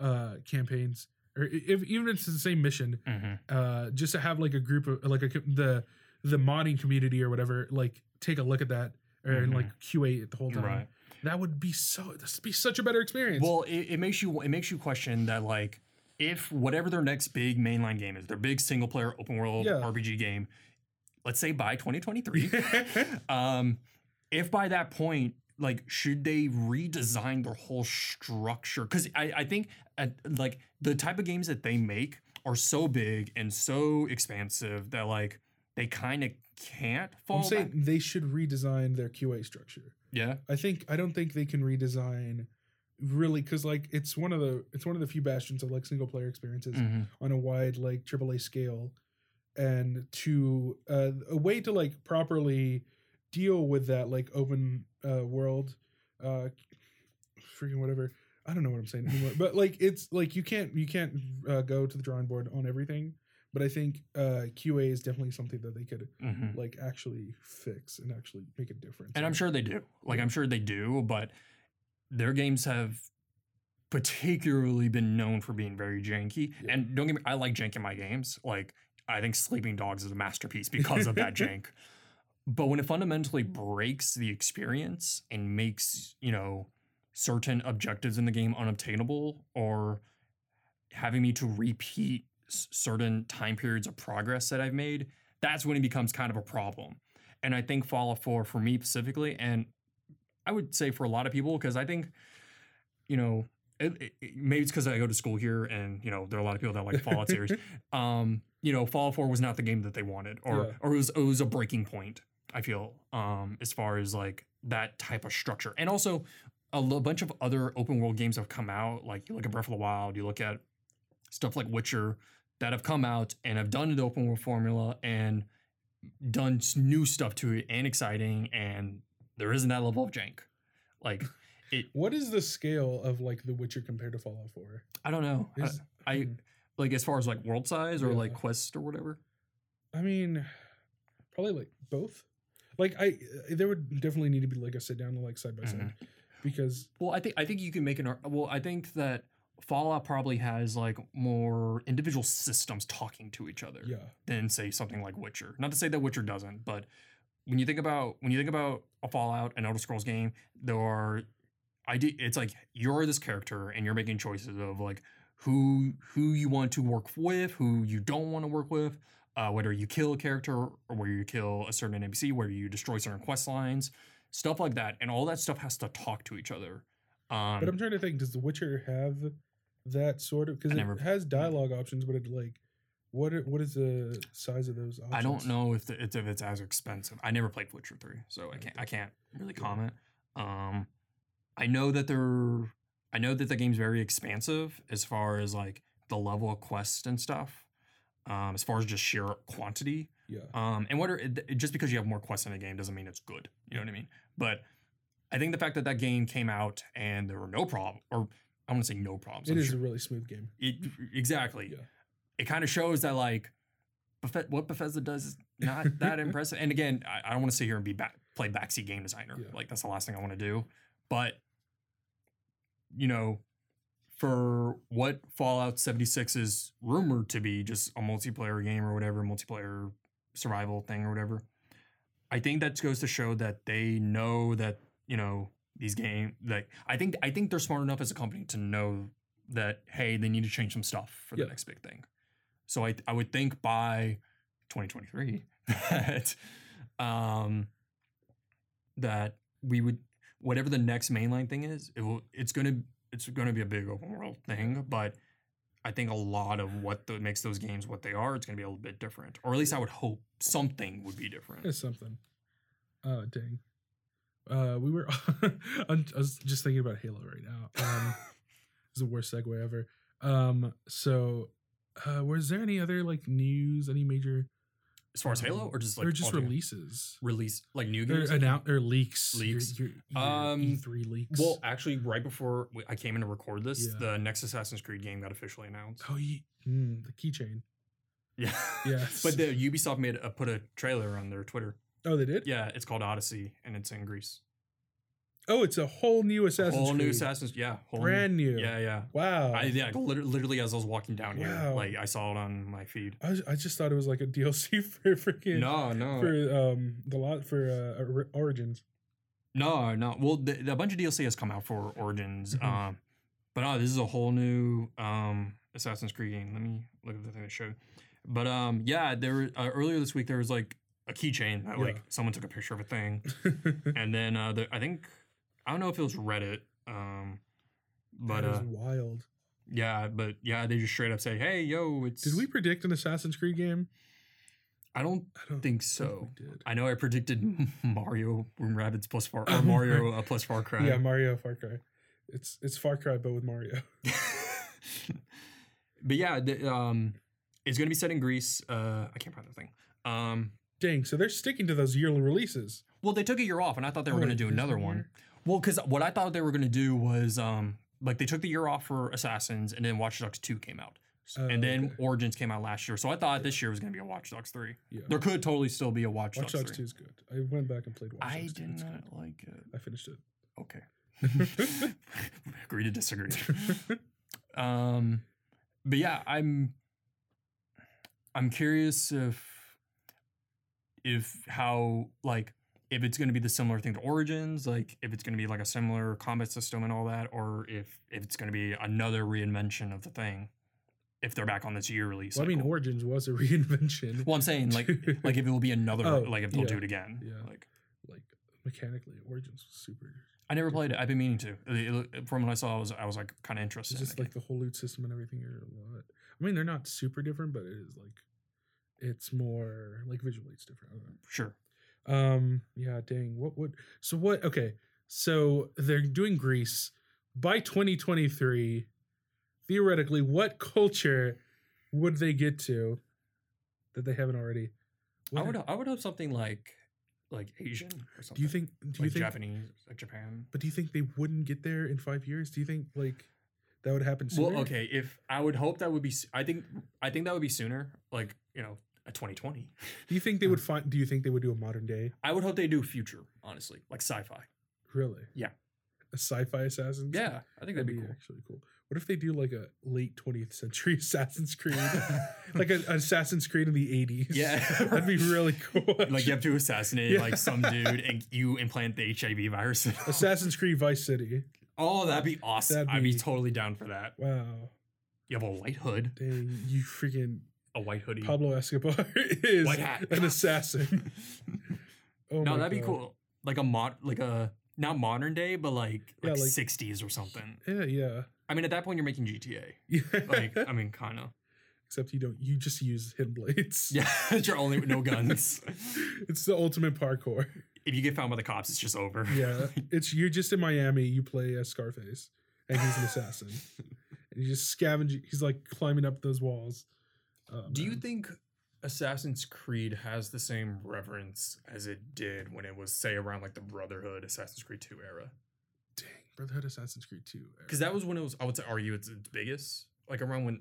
uh campaigns or if even if it's the same mission, Mhm. uh just to have like a group of like a the the modding community or whatever like take a look at that or and Mhm. like QA it the whole time. Right. That would be so this would be such a better experience. Well, it, it makes you it makes you question that like if whatever their next big mainline game is, their big single player open world Yeah. RPG game, let's say by 2023, um, if by that point, like, should they redesign their whole structure? Because I, I think uh like the type of games that they make are so big and so expansive that like they kind of can't fall I'm saying back. they should redesign their QA structure. Yeah. I think I don't think they can redesign really because like it's one of the it's one of the few bastions of like single player experiences Mhm. on a wide like AAA scale, and to uh, a way to like properly deal with that like open uh, world, uh, freaking whatever. I don't know what I'm saying anymore, but like it's like you can't you can't uh, go to the drawing board on everything. But I think uh, QA is definitely something that they could Mhm. like actually fix and actually make a difference. And I'm sure they do. Like I'm sure they do, but their games have particularly been known for being very janky. Yeah. And don't get me I like jank in my games. Like I think Sleeping Dogs is a masterpiece because of that jank. But when it fundamentally breaks the experience and makes, you know, certain objectives in the game unobtainable or having me to repeat s- certain time periods of progress that I've made, that's when it becomes kind of a problem. And I think Fallout 4 for me specifically, and I would say for a lot of people, because I think, you know, it, it- maybe it's because I go to school here and, you know, there are a lot of people that like Fallout series. Um, you know, Fallout 4 was not the game that they wanted, or Yeah. or it was it was a breaking point, I feel, um, as far as like that type of structure. And also a l- bunch of other open world games have come out. Like you look at Breath of the Wild, you look at stuff like Witcher that have come out and have done the open world formula and done new stuff to it and exciting and there isn't that level of jank. Like it What is the scale of like The Witcher compared to Fallout 4? I don't know. I- Is- I, hmm. like as far as like world size or like Yeah. quest or whatever. I mean, probably like both. Like I, there would definitely need to be like a sit down like side by side Mm-hmm. because Well, I think I think you can make an well. I think that Fallout probably has like more individual systems talking to each other yeah, than say something like Witcher. Not to say that Witcher doesn't, but when you think about when you think about a Fallout, an Elder Scrolls game, there are idea. It's like you're this character and you're making choices of like who who you want to work with, who you don't want to work with. Uh, whether you kill a character or whether you kill a certain NPC, whether you destroy certain quest lines, stuff like that, and all that stuff has to talk to each other. Um, but I'm trying to think. Does The Witcher have that sort of? Because it never- has dialogue options, but it like what? Are, what is the size of those? options? I don't know if, the, if it's as expensive. I never played Witcher three, so I can't I can't really comment. Um, I know that they're I know that the game's very expansive as far as like the level of quests and stuff. Um, as far as just sheer quantity. Yeah, Um, and what it- just because you have more quests in a game doesn't mean it's good. You know what I mean? But I think the fact that that game came out and there were no problem, or I want to say no problems. it I'm is sure- a really smooth game. it, exactly. Yeah. It kind of shows that like Bethe- what Bethesda does is not that impressive. And again, I, I don't want to sit here and be back, play backseat game designer. Yeah. Like that's the last thing I want to do. But you know, for what Fallout 76 is rumored to be, just a multiplayer game or whatever, multiplayer survival thing or whatever. I think that goes to show that they know that you know these game like I think I think they're smart enough as a company to know that hey they need to change some stuff for Yeah. the next big thing. So I I would think by 2023 that um that we would whatever the next mainline thing is it will it's gonna it's gonna be a big open world thing but I think a lot of what the, makes those games what they are, it's going to be a little bit different, or at least I would hope something would be different. It's something. Oh dang. Uh, we were. I'm, was just thinking about Halo right now. Um, it's the worst segue ever. Um, so, uh, was there any other like news? Any major as far as Halo, Um, or just like or just altogether? releases release like new games, or games? announce or leaks Leaks. your, your, your Um, E3 leaks. Well, actually, right before we- I came in to record this, Yeah. the next Assassin's Creed game got officially announced. oh, ye- mm, the keychain. Yeah, Yes. but the Ubisoft made a, put a trailer on their Twitter. Oh, they did. Yeah, it's called Odyssey, and it's in Greece. Oh, it's a whole new Assassin's whole Creed. new Assassin's, yeah, whole brand new. Yeah, yeah. Wow. I, yeah, literally, literally as I was walking down here, Wow. like I saw it on my feed. I, was- I just thought it was like a DLC for freaking No, no, for um the lot for uh, Origins. no, no. Well, the, the- a bunch of DLC has come out for Origins, Mhm. um, but no, this is a whole new um Assassin's Creed game. Let me look at the thing I showed. But um, yeah, there uh, earlier this week there was like a keychain that like someone took a picture of a thing, and then uh, the, I think I don't know if it was Reddit, um, but that is uh, wild. yeah, but yeah, they just straight up say, "Hey, yo, it's." Did we predict an Assassin's Creed game? I don't I don't think so. did. I know I predicted Mario and Rabbids plus Far or Mario uh, plus Far Cry. Yeah, Mario Far Cry. It's it's Far Cry but with Mario. but yeah, the, um, it's gonna be set in Greece. Uh, I can't find the thing. Um, Dang, so they're sticking to those yearly releases. well, they took a year off, and I thought they were Oh, gonna do another one. Well, because what I thought they were gonna do was um, like they took the year off for Assassins, and then Watch Dogs Two came out, Oh, and then okay. Origins came out last year. So I thought this year was gonna be a Watch Dogs Three. Yeah. There could totally still be a Watch, Watch Dogs, Dogs 2 Three. is good. I went back and played Watch I Dogs 2. did It's not good. like it. I finished it. Okay. Agree to disagree. um, but yeah, I'm I'm curious if if how like if it's going to be the similar thing to Origins, like if it's going to be like a similar combat system and all that, or if if it's going to be another reinvention of the thing. If they're back on this year release, Well, I mean. Origins was a reinvention. well, I'm saying like like if it will be another Oh, like if they'll do it again. yeah. Like like mechanically, Origins was super. I never played it. I've been meaning to. It- it- from what I saw, I was I was like kind of interested. It's just the like the whole loot system and everything a lot. I mean, they're not super different, but it is like it's more like visually it's different. I don't know. sure. Um, yeah, dang. What would so what? Okay, so they're doing Greece by 2023. Theoretically, what culture would they get to that they haven't already? I What- would I would hope something like like Asian or something. Do you think? Do you think? Japanese, like Japan? But do you think they wouldn't get there in five years? Do you think like that would happen sooner? Well, okay. If I would hope that would be, I think I think that would be sooner. Like you know, a 2020. Do you think they would find? Do you think they would do a modern day? I would hope they do future, honestly, like sci-fi. Really? Yeah. A sci-fi assassin. Yeah, I think that'd be cool. actually cool. What if they do like a late 20th century Assassin's Creed, like an Assassin's Creed in the 80s? Yeah. that'd be really cool. Like you have to assassinate Yeah. like some dude and you implant the HIV virus. Assassin's Creed Vice City. oh, that'd be awesome. That'd I'd be be- totally down for that. Wow, You have a white hood, dang, you freaking a white hoodie. Pablo Escobar is White hat. an assassin. Oh no, that'd be cool. Like a mod, like a not modern day, but like Yeah, like like- sixties or something. Yeah, yeah, I mean, at that point, you're making GTA. yeah. Like, I mean, kind of. Except you don't. You just use hidden blades. Yeah, it's your only no guns. it's the ultimate parkour. if you get found by the cops, it's just over. Yeah, it's you're just in Miami. You play as Scarface, and he's an assassin. and you just scavenge. He's like climbing up those walls. Oh, Do you think Assassin's Creed has the same reverence as it did when it was, say, around like the Brotherhood Assassin's Creed 2 era? Dang, Brotherhood Assassin's Creed Two. Because that was when it was, I would say, argue it's its biggest. Like around when,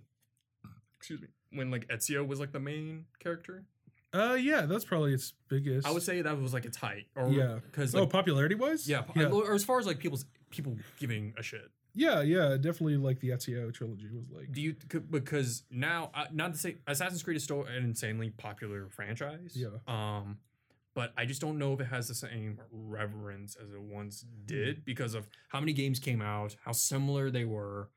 excuse me, when like Ezio was like the main character. Uh, yeah, that's probably its biggest. I would say that was like its height. Or, Yeah. Because oh, popularity wise. yeah, yeah, or as far as like people's people giving a shit. Yeah, yeah. Definitely, like the Ezio trilogy was like. Do you c- because now uh, not to say Assassin's Creed is still an insanely popular franchise. Yeah. Um, but I just don't know if it has the same reverence as it once did because of how many games came out, how similar they were.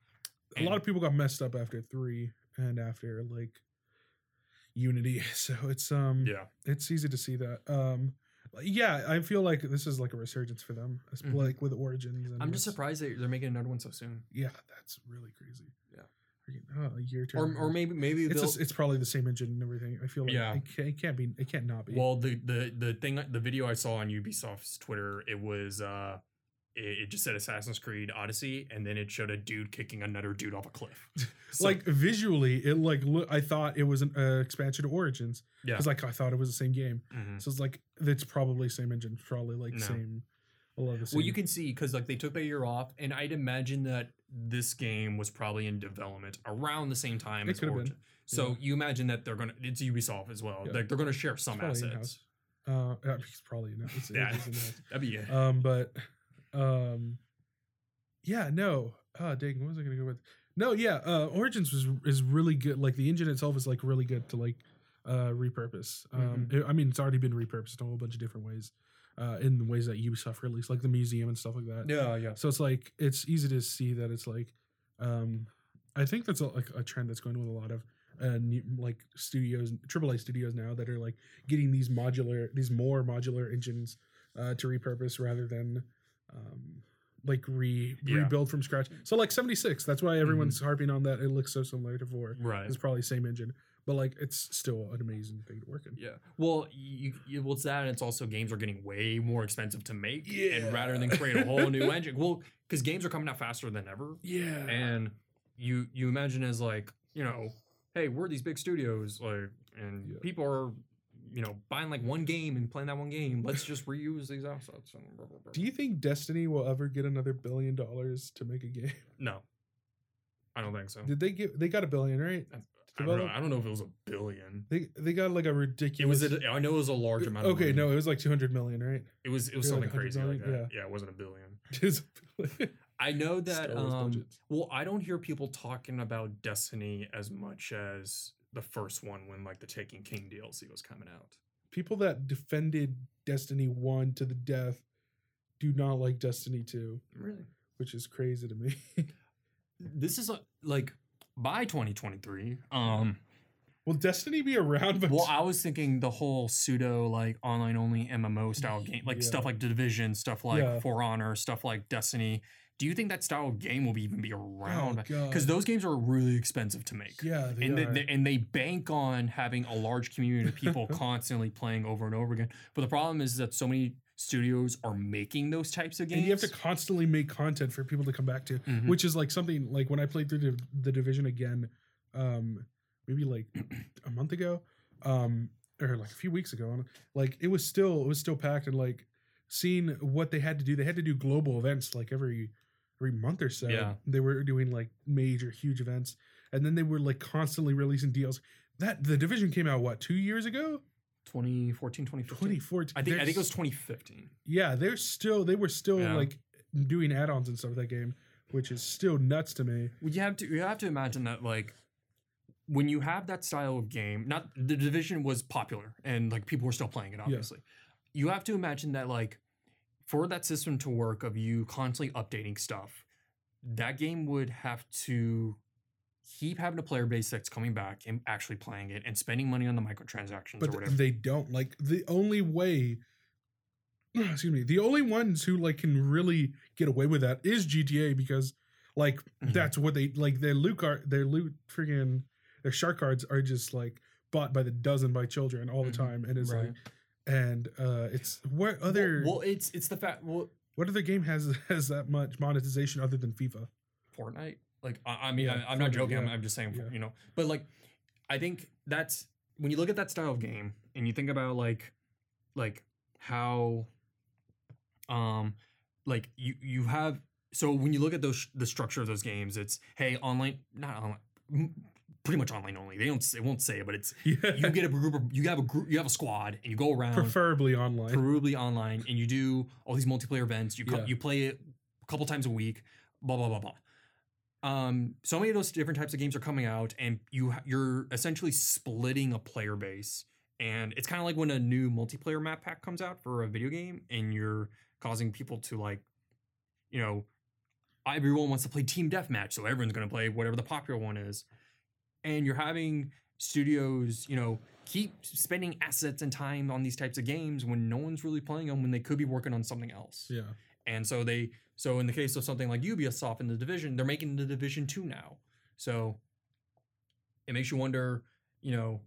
a lot of people got messed up after three and after like Unity. So it's um Yeah. it's easy to see that. Um yeah, I feel like this is like a resurgence for them. It's Mhm. like with Origins and I'm just surprised they, they're making another one so soon. Yeah, that's really crazy. Yeah. Oh, a year Or, or maybe maybe it's just, it's probably the same engine and everything. I feel like Yeah. it, can't, it can't be it can't not be. well the the the thing the video I saw on Ubisoft's Twitter it was uh it, it just said Assassin's Creed Odyssey, and then it showed a dude kicking another dude off a cliff. So, like visually, it like look. I thought it was an uh, expansion to Origins yeah, because like I thought it was the same game. mhm. So it's like it's probably same engine, probably like No. same. A lot of the same. Well, you can see because like they took a year off, and I'd imagine that this game was probably in development around the same time It as could have been. Origin. So Yeah. you imagine that they're gonna it's Ubisoft as well. Yeah. Like they're gonna share some probably assets. in-house. Uh, it's probably not. It's, Yeah. it is. That'd be it. Um, but um, yeah, no. Ah, dang, what was I gonna go with? No, yeah. Uh, Origins was is really good. Like the engine itself is like really good to like uh repurpose. Um, Mm-hmm. it- I mean, it's already been repurposed in a whole bunch of different ways. Uh, in the ways that Ubisoft released, like the museum and stuff like that. yeah, yeah. So it's like it's easy to see that it's like, um, I think that's a, like a trend that's going with a lot of uh, new, like studios, AAA studios now that are like getting these modular, these more modular engines uh, to repurpose rather than um, like re Yeah. rebuild from scratch. So like seventy six, that's why everyone's harping on that. It looks so similar to four. Right. It's probably same engine, but like it's still an amazing thing to work in. Yeah. Well, you, you well, it's that, and it's also games are getting way more expensive to make. Yeah. And rather than create a whole new engine, well, because games are coming out faster than ever, Yeah. and you you imagine as like you know, hey, we're these big studios, like, and Yeah. people are you know buying like one game and playing that one game. Let's just reuse these assets. And blah, blah, blah. Do you think Destiny will ever get another billion dollars to make a game? No, I don't think so. Did they get? They got a billion, right? I don't, know, I don't know if it was a billion. They they got like a ridiculous. It was. A, I know it was a large amount. Of okay, money. no, it was like two hundred million, right? it was. It was something like 100 crazy like that. million, Yeah. it wasn't a billion. Just a billion. I know that. Um, well, I don't hear people talking about Destiny as much as the first one when like the Taken King DLC was coming out. People that defended Destiny one to the death do not like Destiny two, Really? which is crazy to me. This is a, like by 2023. Um. Will Destiny be around? But Well, I was thinking the whole pseudo like online only MMO style game, like Yeah. stuff like Division, stuff like Yeah. For Honor, stuff like Destiny. Do you think that style of game will even be around? oh Because those games are really expensive to make. yeah, they and they, and they bank on having a large community of people constantly playing over and over again. But the problem is that so many studios are making those types of games. and you have to constantly make content for people to come back to, Mhm. which is like something like when I played through the, the division again, um, maybe like a month ago, um, or like a few weeks ago, like it was still it was still packed and like seeing what they had to do, they had to do global events like every every month or so. Yeah. they were doing like major huge events, and then they were like constantly releasing deals. That the division came out what two years ago, 2014, 2015. 2014. I think I think it was 2015. yeah, they're still they were still Yeah. like doing add-ons and stuff with that game, which is still nuts to me. Well, you have to you have to imagine that like when you have that style of game, not the division was popular and like people were still playing it, obviously. You have to imagine that like for that system to work of you constantly updating stuff, that game would have to keep having a player base that's coming back and actually playing it and spending money on the microtransactions but or whatever. they don't like the only way excuse me the only ones who like can really get away with that is gta because like Mhm. that's what they like their loot card their loot freaking their shark cards are just like bought by the dozen by children all the Mhm. time and it's Right. like and uh it's what other well, well, it's it's the fact well what other game has has that much monetization other than fifa Fortnite. Like I, I mean, Yeah, I, I'm not joking. I'm. I'm just saying, Yeah. you know. But like, I think that's when you look at that style of game and you think about like, like how, um, like you you have. So when you look at those the structure of those games, it's hey online, not online, pretty much online only. They don't they won't say it, but it's yeah you get a group of you have a group you have a squad and you go around preferably online preferably online, and you do all these multiplayer events. You co- Yeah. you play it a couple times a week. Blah blah blah blah. Um, so many of those different types of games are coming out, and you ha- you're essentially splitting a player base. And it's kind of like when a new multiplayer map pack comes out for a video game, and you're causing people to like, you know, everyone wants to play team deathmatch, so everyone's going to play whatever the popular one is, and you're having studios, you know, keep spending assets and time on these types of games when no one's really playing them when they could be working on something else. yeah And so they so in the case of something like Ubisoft in the division, they're making the division 2 now. So it makes you wonder, you know,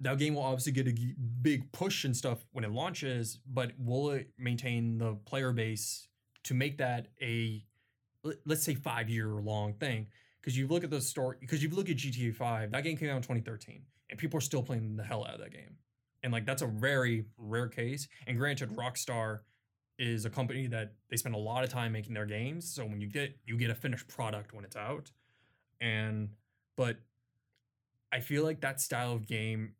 that game will obviously get a g- big push and stuff when it launches, but will it maintain the player base to make that a let- let's say five year long thing. Because you look at the story, because you look at GTA 5, that game came out in 2013, and people are still playing the hell out of that game. And like that's a very rare case. And granted, Rockstar is a company that they spend a lot of time making their games. So when you get you get a finished product when it's out. And but I feel like that style of game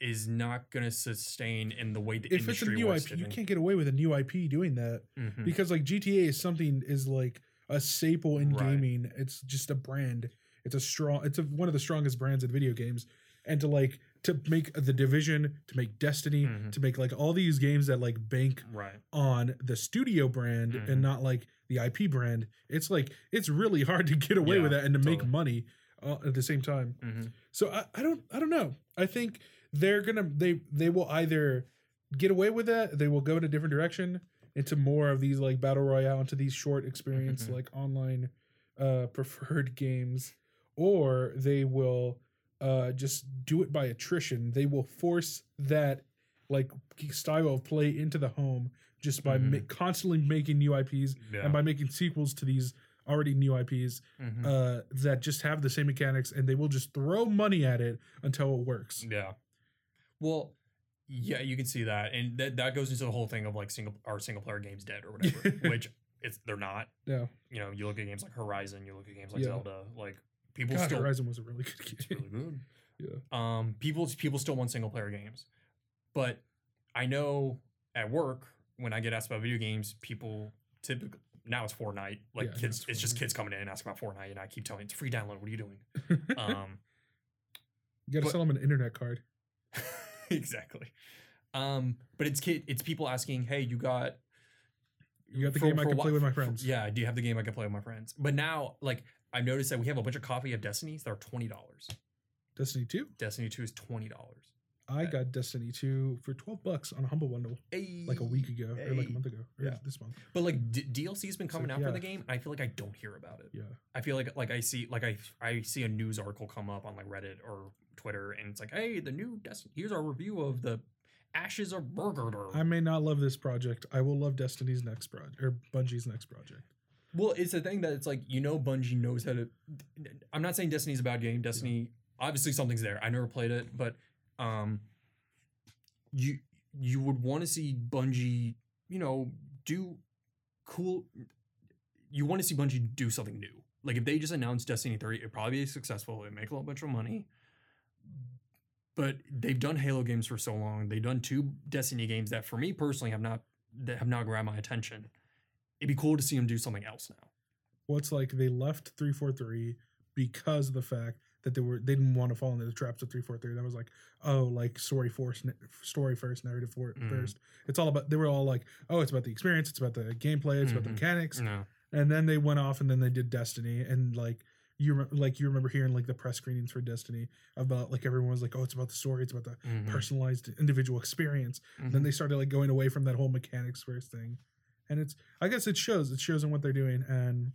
is not going to sustain in the way the if it's a new IP, you can't get away with a new IP doing that Mhm. because like GTA is something is like a staple in Right. gaming. It's just a brand. It's a strong. It's a, one of the strongest brands in video games. And to like to make the division, to make Destiny, Mhm. to make like all these games that like bank Right. on the studio brand Mhm. and not like the IP brand. It's like it's really hard to get away with that and to make money uh, at the same time. hmm So I, I don't I don't know. I think they're gonna they they will either get away with that, they will go in a different direction into more of these like battle royale, into these short experience Mhm. like online uh preferred games, or they will uh just do it by attrition. They will force that like style of play into the home just by ma- Mhm. constantly making new IPs Yeah. and by making sequels to these already new IPs Mhm. uh, that just have the same mechanics and they will just throw money at it until it works. Yeah. Well, yeah, you can see that, and that that goes into the whole thing of like single our single player games dead or whatever, which it's they're not. Yeah. You know, you look at games like Horizon, you look at games like Yeah. Zelda, like people God, still Horizon was a really good it's game. really good. Yeah. Um, people people still want single player games, but I know at work when I get asked about video games, people typically now it's Fortnite. Like Yeah, kids, it's it's just kids coming in and asking about Fortnite, and I keep telling it's free download. What are you doing? Um, you gotta but- sell them an internet card. exactly. Um, but it's kid, it's people asking, hey, you got You got the for- game I can play with my for- friends. yeah, do you have the game I can play with my friends? But now, like, I've noticed that we have a bunch of copy of Destinies that are twenty dollars. Destiny 2. Destiny Two is twenty dollars. I got Destiny 2 for 12 bucks on a Humble Bundle like a week ago or like a month ago or Yeah. this month. But like D- DLC's been coming So, out for the game, and I feel like I don't hear about it. Yeah. I feel like like I see like I I see a news article come up on like Reddit or Twitter, and it's like, hey, the new Destiny. Here's our review of the Ashes of Burger. I may not love this project. I will love Destiny's next project or Bungie's next project. Well, it's a thing that it's like you know Bungie knows how to. I'm not saying Destiny's a bad game. Destiny, obviously, something's there. I never played it, but um, you you would want to see Bungie, you know, do cool. You want to see Bungie do something new. Like if they just announced Destiny three, it'd probably be successful. It'd make a little bunch of money. But they've done Halo games for so long. They've done two Destiny games that, for me personally, have not that have not grabbed my attention. It'd be cool to see them do something else now. Well, it's like they left 343 because of the fact that they were they didn't want to fall into the traps of 343. That was like, oh, like story first, story first, narrative for, Mhm. first. It's all about. They were all like, oh, it's about the experience, it's about the gameplay, it's about the Mhm. mechanics. No. And then they went off and then they did Destiny and like you like you remember hearing like the press screenings for Destiny about like everyone was like, oh, it's about the story, it's about the Mhm. personalized individual experience. Then Mhm. they started like going away from that whole mechanics first thing, and it's I guess it shows it shows in what they're doing, and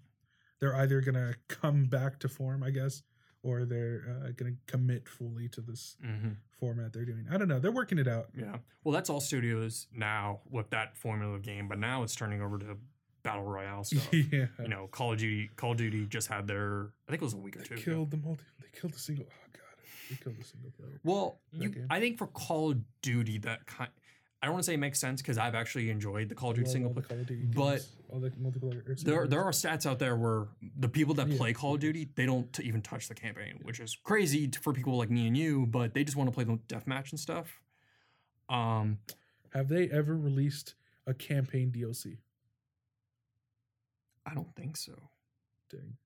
they're either gonna come back to form, I guess, or they're uh, gonna commit fully to this Mhm. format they're doing. I don't know. They're working it out. Yeah. Well, that's all studios now with that formula of game, but now it's turning over to battle royale stuff. yeah, You know, Call of Duty. Call of Duty just had their. I think it was a week or they two. ago. killed the multi. They killed the single. Oh god, they killed the single player. Well, you. I think for Call of Duty, that kind. I don't want to say it makes sense because I've actually enjoyed the Call of Duty Love single player. Call of Duty but the multiplayer. There, there are stats out there where the people that Yeah, play Call of. Duty, they don't t- even touch the campaign, which is crazy for people like me and you, but they just want to play the deathmatch and stuff. Um, Have they ever released a campaign DLC? I don't think so. Dang.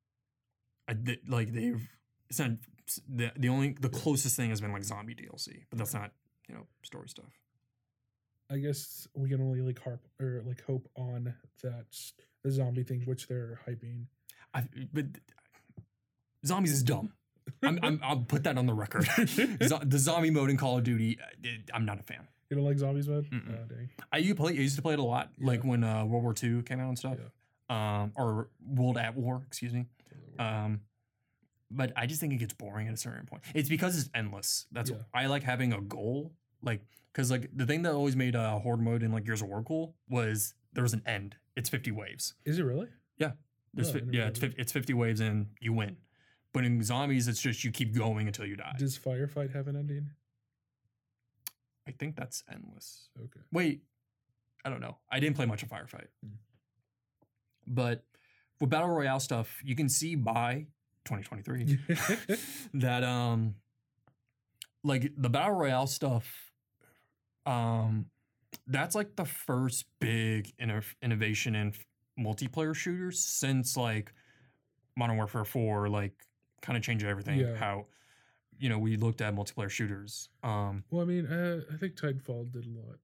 I, th- like they've it's not the the only the closest thing has been like zombie DLC, but that's not you know story stuff. I guess we can only like harp or like hope on that the zombie thing, which they're hyping. I but zombies is dumb. I'm, I'm I'll put that on the record. The zombie mode in Call of Duty, uh, I'm not a fan. You don't like zombies, man? Oh, dang. I used to play I used to play it a lot, like when uh, World War II came out and stuff, um, or World at War, excuse me. Um, but I just think it gets boring at a certain point. It's because it's endless. That's Yeah. I like having a goal, like because like the thing that always made uh, Horde mode in like Gears of War cool was there's an end. It's 50 waves. Is it really? There's Oh, I fi- yeah, it's of 50, it's 50 waves and you win. But in zombies, it's just you keep going until you die. Does Firefight have an ending? I think that's endless. Okay. Wait, I don't know. I didn't play much of Firefight. Hmm. But with battle royale stuff, you can see by 2023 that um like the battle royale stuff um that's like the first big inno- innovation in f- multiplayer shooters since like modern warfare 4 like kind of changed everything Yeah. how you know we looked at multiplayer shooters um well, I mean, uh, I think Titanfall did a lot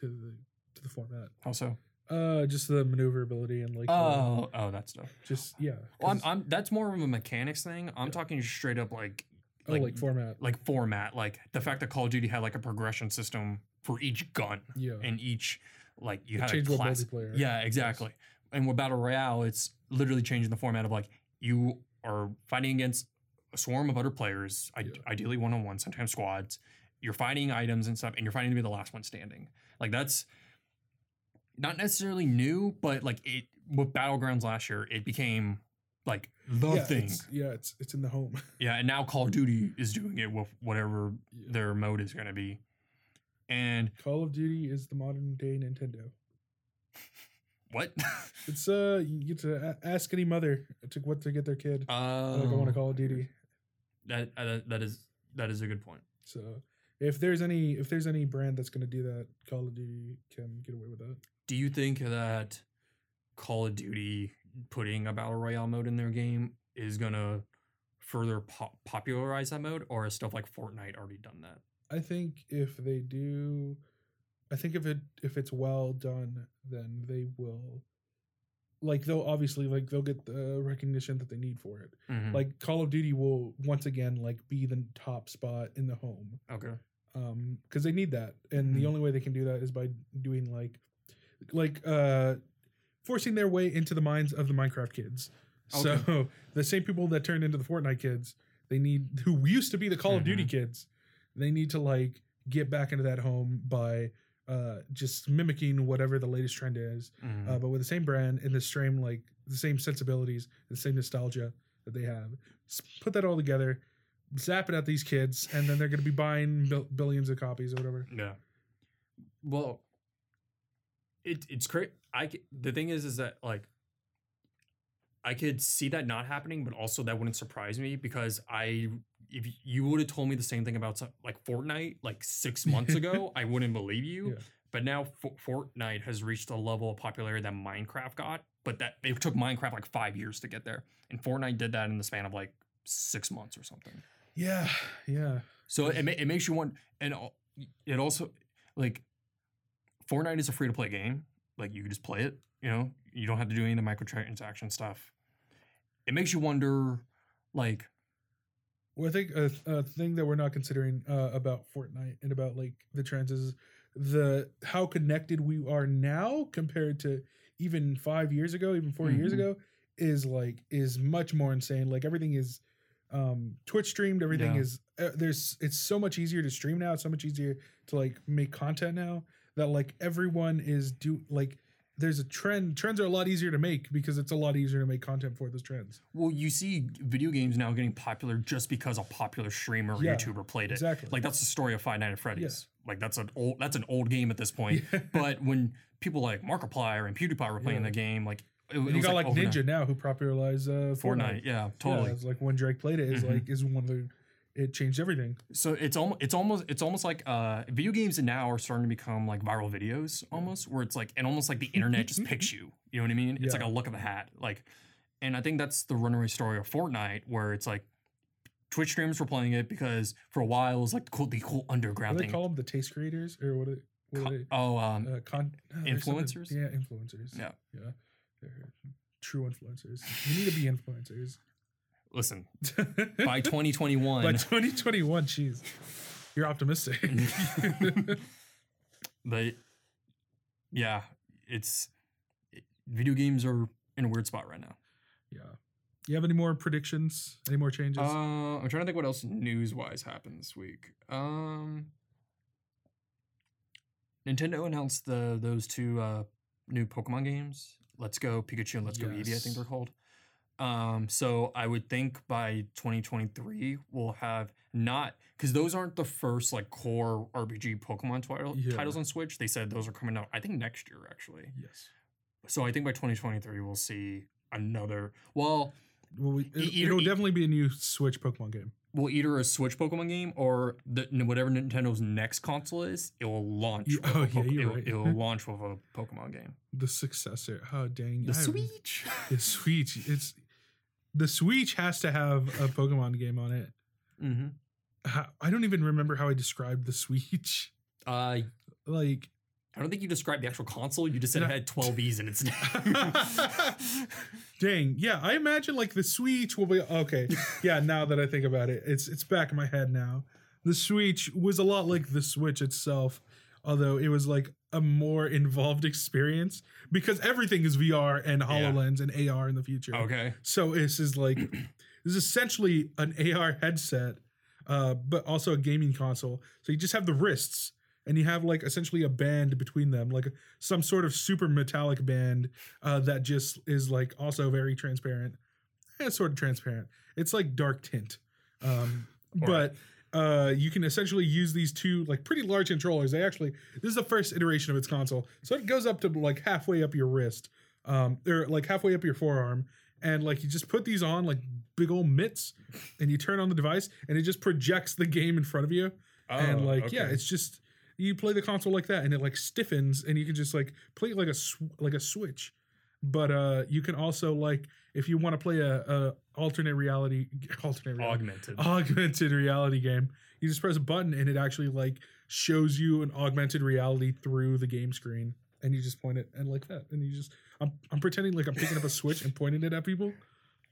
to the to the format. also Uh, just the maneuverability and like. uh, oh oh that stuff just yeah. well, I'm, I'm that's more of a mechanics thing i'm Yeah. talking straight up like oh, like, format. like format like the fact that call of duty had like a progression system for each gun yeah. and each like you It had a class. multiplayer Yeah, exactly. And with battle royale, it's literally changing the format of like you are fighting against a swarm of other players, I- Yeah. ideally one on one, sometimes squads. You're fighting items and stuff, and you're fighting to be the last one standing. Like that's not necessarily new, but like it with battlegrounds last year, it became like the yeah, thing. It's, yeah, it's it's in the home. Yeah, and now Call of Duty is doing it with whatever Yeah. their mode is going to be. And Call of Duty is the modern day Nintendo. what? It's uh, you get to ask any mother to what to get their kid. Um, like I want to Call of Duty. That uh, that is that is a good point. So if there's any if there's any brand that's gonna do that, Call of Duty can get away with that. Do you think that Call of Duty putting a battle royale mode in their game is gonna further po- popularize that mode, or has stuff like Fortnite already done that? I think if they do, I think if it if it's well done, then they will. Like they'll obviously like they'll get the recognition that they need for it. Mhm. Like Call of Duty will once again like be the top spot in the home. okay, um because they need that and the Mhm. only way they can do that is by doing like like uh forcing their way into the minds of the minecraft kids so the same people that turned into the fortnite kids they need who used to be the call of duty Mhm. kids they need to like get back into that home by uh just mimicking whatever the latest trend is Mhm. uh, but with the same brand and the same like the same sensibilities the same nostalgia that they have S- put that all together zap it at these kids and then they're going to be buying bil- billions of copies or whatever yeah. Well, it it's great. I c- the thing is, is that like I could see that not happening, but also that wouldn't surprise me because I if you would have told me the same thing about some, like Fortnite like six months ago, I wouldn't believe you. Yeah. But now F- Fortnite has reached a level of popularity that Minecraft got, but that it took Minecraft like five years to get there, and Fortnite did that in the span of like six months or something. Yeah yeah So it, it makes you want, and it also like Fortnite is a free to play game. Like you can just play it. You know, you don't have to do any of the microtransaction stuff. It makes you wonder, like, well i think a, a thing that we're not considering uh, about fortnite and about like the trends is the how connected we are now compared to even five years ago even 4 years Mhm. ago is like is much more insane like everything is um twitch streamed everything Yeah. is uh, there's it's so much easier to stream now it's so much easier to like make content now that like everyone is do like there's a trend trends are a lot easier to make because it's a lot easier to make content for those trends well, you see video games now getting popular just because a popular streamer or Yeah, YouTuber played it. exactly Like that's the story of Five Nights at Freddy's. Like that's an old that's an old game at this point. Yeah. but when people like Markiplier and PewDiePie were playing Yeah. the game, like it, it you got like, overnight. Ninja now who popularized uh, Fortnite. Fortnite, yeah, totally. Yeah, it's like when Drake played it is Mhm. like is one of the it changed everything. So it's almost it's almost it's almost like uh video games now are starting to become like viral videos almost where it's like and almost like the internet just picks you. You know what I mean? It's like a look of a hat. Like and I think that's the runaway story of Fortnite where it's like Twitch streamers were playing it because for a while it was like the cool, the cool What underground do they thing. call them? The taste creators or what? It, what Co- are they? oh, um, Uh, con- uh, influencers? Yeah, influencers. Yeah. yeah. They're true influencers. You need to be influencers. listen, by 2021, By 2021, jeez, you're optimistic. but yeah, it's it- video games are in a weird spot right now. yeah. You have any more predictions? Any more changes? Uh, I'm trying to think what else news wise happened this week. Um, Nintendo announced the those two uh, new Pokemon games. Let's Go Pikachu and Let's Go Eevee, I think they're called. Um, so I would think by 2023 we'll have not because those aren't the first like core RPG Pokemon twi- Yeah. titles on Switch. They said those are coming out. I think next year actually. Yes. So I think by 2023 we'll see another. Well, Well, we, it, will definitely be a new Switch Pokemon game. Well either a Switch Pokemon game or the whatever Nintendo's next console is, it will launch. With oh, yeah, Poke- you're right. it'll launch with a Pokemon game. The successor. Oh dang! The I Switch. The Switch. It's the Switch has to have a Pokemon game on it. mm-hmm. I don't even remember how I described the Switch. Uh, Like I don't think you described the actual console. You just said it had 12 E's in its name. Dang, yeah, I imagine like the Switch will be okay. Yeah, now that I think about it, it's it's back in my head now. The Switch was a lot like the Switch itself, although it was like a more involved experience because everything is VR and Yeah. HoloLens and AR in the future. okay. So this is like this is essentially an AR headset, uh, but also a gaming console. So you just have the wrists and you have like essentially a band between them, like some sort of super metallic band uh, that just is like also very transparent. Eh, sort of transparent. It's like dark tint. Um, but uh, you can essentially use these two like pretty large controllers. They actually this is the first iteration of its console, so it goes up to like halfway up your wrist, um, or like halfway up your forearm, and like you just put these on like big old mitts, and you turn on the device, and it just projects the game in front of you, and Oh, like yeah, it's just you play the console like that, and it like stiffens, and you can just like play it like a sw- like a switch. But uh, you can also like if you want to play a, a alternate reality, alternate reality, augmented. augmented reality game. You just press a button and it actually like shows you an augmented reality through the game screen, and you just point it and like that, and you just I'm I'm pretending like I'm picking up a switch and pointing it at people.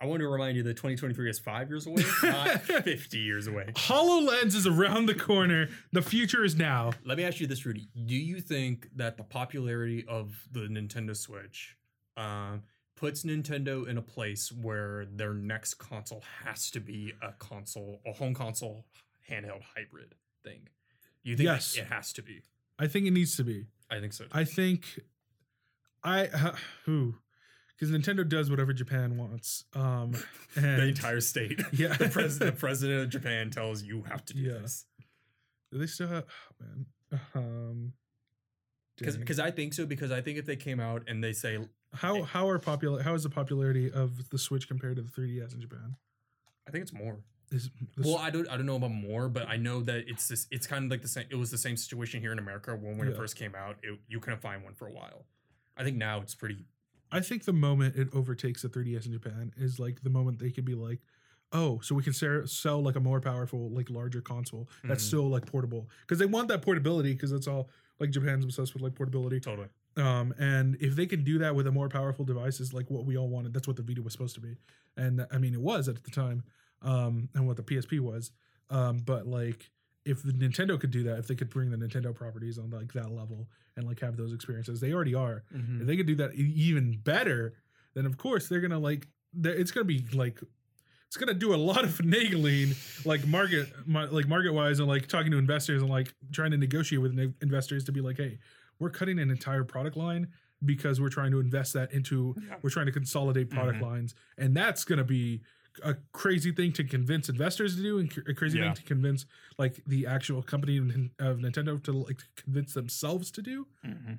I want to remind you that 2023 is five years away, not 50 years away. Hololens is around the corner. The future is now. Let me ask you this, Rudy. Do you think that the popularity of the Nintendo Switch um, puts Nintendo in a place where their next console has to be a console, a home console handheld hybrid thing? You think Yes. it has to be? I think it needs to be. I think so. Too. I think I uh, who because Nintendo does whatever Japan wants. Um, and the entire state. Yeah. the, pres- the president of Japan tells you have to do Yeah. this. do they still have oh, man. Um. Because I think so. Because I think if they came out and they say, How how are popular? How is the popularity of the Switch compared to the 3DS in Japan? I think it's more. Is Well, I don't I don't know about more, but I know that it's this. It's kind of like the same. It was the same situation here in America when when it first came out. It, you couldn't find one for a while. I think now it's pretty. I think the moment it overtakes the 3DS in Japan is like the moment they could be like, oh, so we can sell, sell like a more powerful, like larger console that's Mhm. still like portable because they want that portability because that's all like Japan's obsessed with like portability. Totally. Um, and if they can do that with a more powerful device, is like what we all wanted. That's what the Vita was supposed to be, and I mean it was at the time, um, and what the PSP was. Um, but like if the Nintendo could do that, if they could bring the Nintendo properties on like that level and like have those experiences, they already are. Mm-hmm. If they could do that even better, then of course they're gonna like. they're- It's gonna be like. It's gonna do a lot of finagling, like market, mar- like market wise, and like talking to investors and like trying to negotiate with investors to be like, hey, we're cutting an entire product line because we're trying to invest that into Yeah. we're trying to consolidate product Mhm. lines and that's going to be a crazy thing to convince investors to do and a crazy Yeah. thing to convince like the actual company of Nintendo to like convince themselves to do Mm-hmm.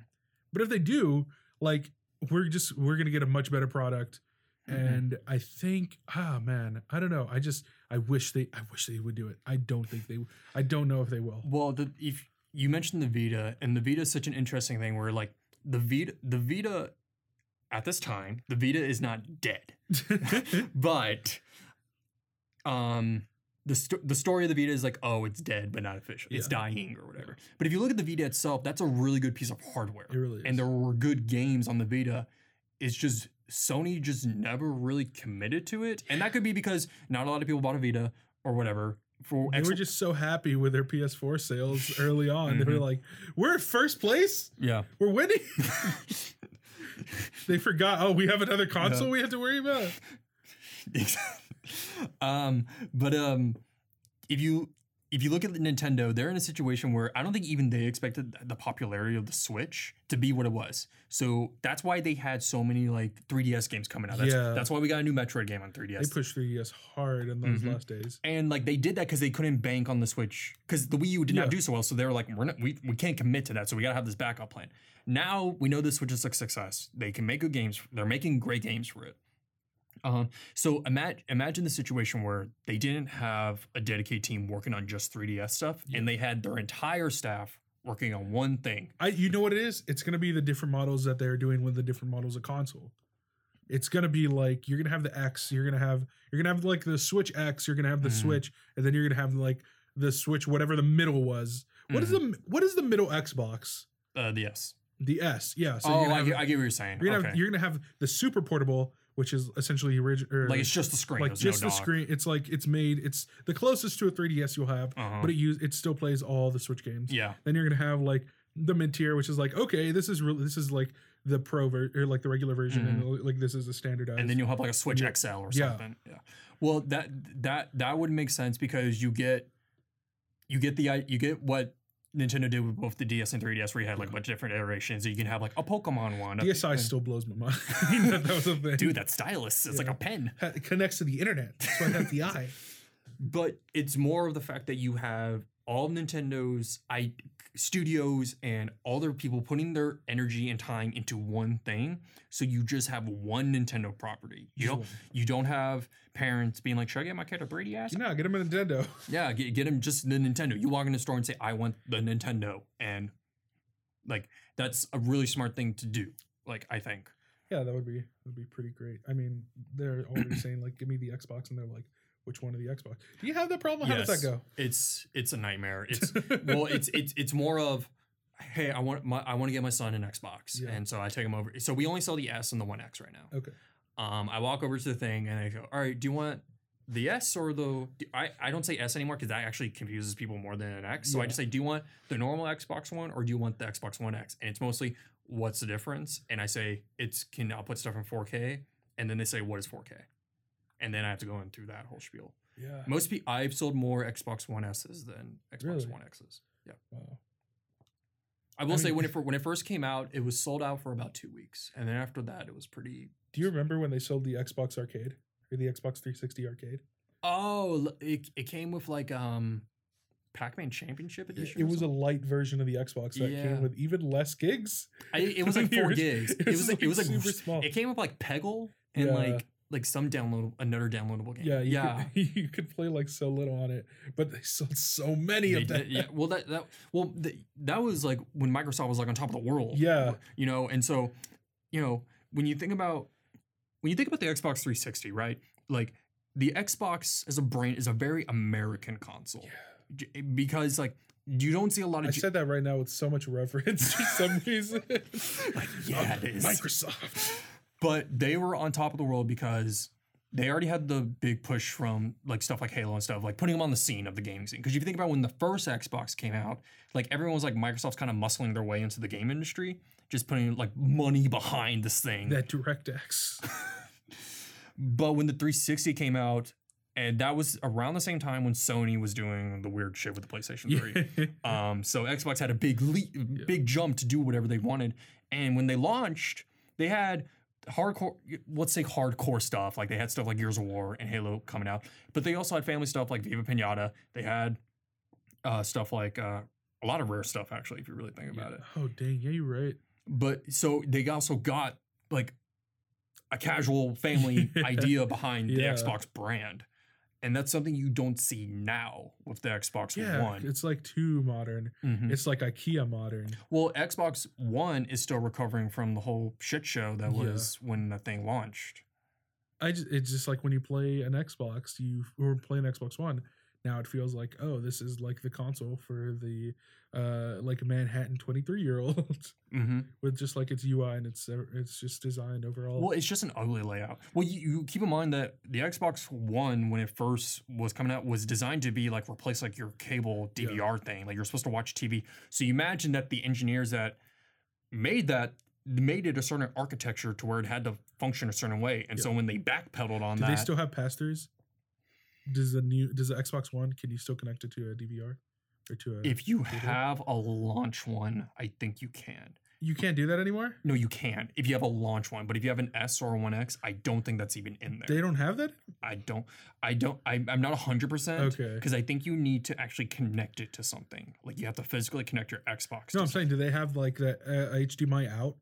but if they do like we're just we're going to get a much better product Mhm. and I think ah man I don't know I just I wish they I wish they would do it I don't think they I don't know if they will Well, the, if you mentioned the Vita, and the Vita is such an interesting thing, where like the Vita, the Vita, at this time, the Vita is not dead, but um. The, sto- the story of the Vita is like, oh, it's dead, but not official. It's Yeah. dying or whatever. But if you look at the Vita itself, that's a really good piece of hardware. it really is and there were good games on the Vita. It's just Sony just never really committed to it, and that could be because not a lot of people bought a Vita or whatever. For They X- were just so happy with their PS4 sales early on. They were Mhm. like, "We're first place. yeah, We're winning." they forgot. Oh, we have another console we have to worry about. um, but um, if you if you look at the Nintendo, they're in a situation where I don't think even they expected the popularity of the Switch to be what it was. So that's why they had so many like 3DS games coming out. That's, Yeah. that's why we got a new Metroid game on 3DS. They pushed 3DS hard in those Mhm. last days. and like they did that because they couldn't bank on the Switch because the Wii U did Yeah. not do so well. So they were like, we're not, we we can't commit to that. So we gotta have this backup plan. Now we know the Switch is a success. They can make good games. They're making great games for it. Um, so imagine imagine the situation where they didn't have a dedicated team working on just 3DS stuff, and they had their entire staff working on one thing. I, you know what it is? It's gonna be the different models that they're doing with the different models of console. It's gonna be like you're gonna have the X, you're gonna have you're gonna have like the Switch X, you're gonna have the Mhm. Switch, and then you're gonna have like the Switch, whatever the middle was. What is Mm-hmm. the what is the middle Xbox? Uh, the S. The S, yeah. So oh, I, get, I get what you're saying. you're gonna okay. have you're gonna have the super portable, which is essentially original. like it's just the screen. like just no the dock. screen. It's like it's made. It's the closest to a 3DS you'll have, Uh-huh. but it use it still plays all the Switch games. yeah. Then you're gonna have like the mid tier, which is like okay, this is really this is like the pro ver- or like the regular version, and like this is a standardized. Mm-hmm. and then you'll have like a Switch Yeah. XL or something. Yeah. Well, that that that would make sense because you get you get the i- you get what Nintendo did with both the DS and 3DS, where you had like a bunch of different iterations. You can have like a Pokemon one. a- DSi still blows my mind. that, that was a thing. Dude, that stylus. It's like a pen. Ha- it connects to the internet. That's why I have the eye. But it's more of the fact that you have all of Nintendo's I studios and all their people putting their energy and time into one thing. So you just have one Nintendo property. You don't you don't have parents being like, "Should I get my kid a 3DS?" No, get him a Nintendo. Yeah, get, get him just the Nintendo. You walk in the store and say, I want the Nintendo. And like, that's a really smart thing to do. Like, I think. Yeah, that would be would be pretty great. I mean, they're always saying like, "Give me the Xbox," and they're like, "Which one of the Xbox?" Do you have that problem? How does that go? It's it's a nightmare. It's well, it's it's it's more of, hey, I want my I want to get my son an Xbox, Yeah. and so I take him over. So we only sell the S and the One X right now. okay. Um, I walk over to the thing and I go, all right, do you want the S or the? I I don't say S anymore because that actually confuses people more than an X. So I just say, do you want the normal Xbox One or do you want the Xbox One X? And it's mostly what's the difference? And I say it's can output stuff in 4K, and then they say what is 4K, and then I have to go in through that whole spiel. Yeah. Most people, I've sold more Xbox One S's than Xbox Really? One X's. Yeah, Wow. I will I say mean- when it when it first came out, it was sold out for about two weeks, and then after that, it was pretty. Do you remember when they sold the Xbox Arcade or the Xbox 360 Arcade? Oh, it, it came with like um, Pac-Man Championship Edition. it was a light version of the Xbox that Yeah. came with even less gigs. I, it was like four gigs. It was like, it was like super small. It came with like Peggle and Yeah. like like some download another downloadable game. Yeah, you yeah. Could, you could play like so little on it, but they sold so many They of them. yeah, well, that that well, th that was like when Microsoft was like on top of the world. Yeah. you know, and so, you know, when you think about when you think about the Xbox 360, right? Like the Xbox as a brand is a very American console J- because like you don't see a lot of J- said that right now with so much reverence for some reason. like yeah, it is. Microsoft. But they were on top of the world because they already had the big push from like stuff like Halo and stuff, like putting them on the scene of the gaming scene. Because if you think about when the first Xbox came out, like everyone was like Microsoft's kind of muscling their way into the game industry, just putting like money behind this thing. That DirectX. but when the 360 came out, and that was around the same time when Sony was doing the weird shit with the PlayStation 3. Um, so Xbox had a big leap, big jump to do whatever they wanted. And when they launched, they had hardcore, let's say hardcore stuff. Like they had stuff like Gears of War and Halo coming out, but they also had family stuff like Viva Pinata. They had uh, stuff like uh, a lot of rare stuff, actually, if you really think about it. Oh dang, yeah, you're right. But so they also got like a casual family idea behind Yeah. the Xbox brand. And that's something you don't see now with the Xbox Yeah, One. it's like too modern. Mhm. It's like IKEA modern. Well, Xbox One is still recovering from the whole shit show that Yeah. was when the thing launched. I just it's just like when you play an Xbox, you or play an Xbox One. Now it feels like oh, this is like the console for the uh like a Manhattan 23 year old Mm-hmm. with just like its UI and it's it's just designed overall. Well, it's just an ugly layout. Well, you, you keep in mind that the Xbox One, when it first was coming out, was designed to be like replace like your cable Yeah. DVR thing. Like you're supposed to watch TV. So you imagine that the engineers that made that made it a certain architecture to where it had to function a certain way. And so when they backpedaled on Do that, they still have pass throughs? Does the new does the Xbox One can you still connect it to a DVR or to a? If you computer? have a launch one, I think you can. you can't do that anymore. No, you can if you have a launch one. But if you have an S or a 1X, I don't think that's even in there. They don't have that. I don't. I don't. I, I'm not hundred percent. Okay. Because I think you need to actually connect it to something. Like you have to physically connect your Xbox. No, to I'm saying, do they have like the uh, HDMI out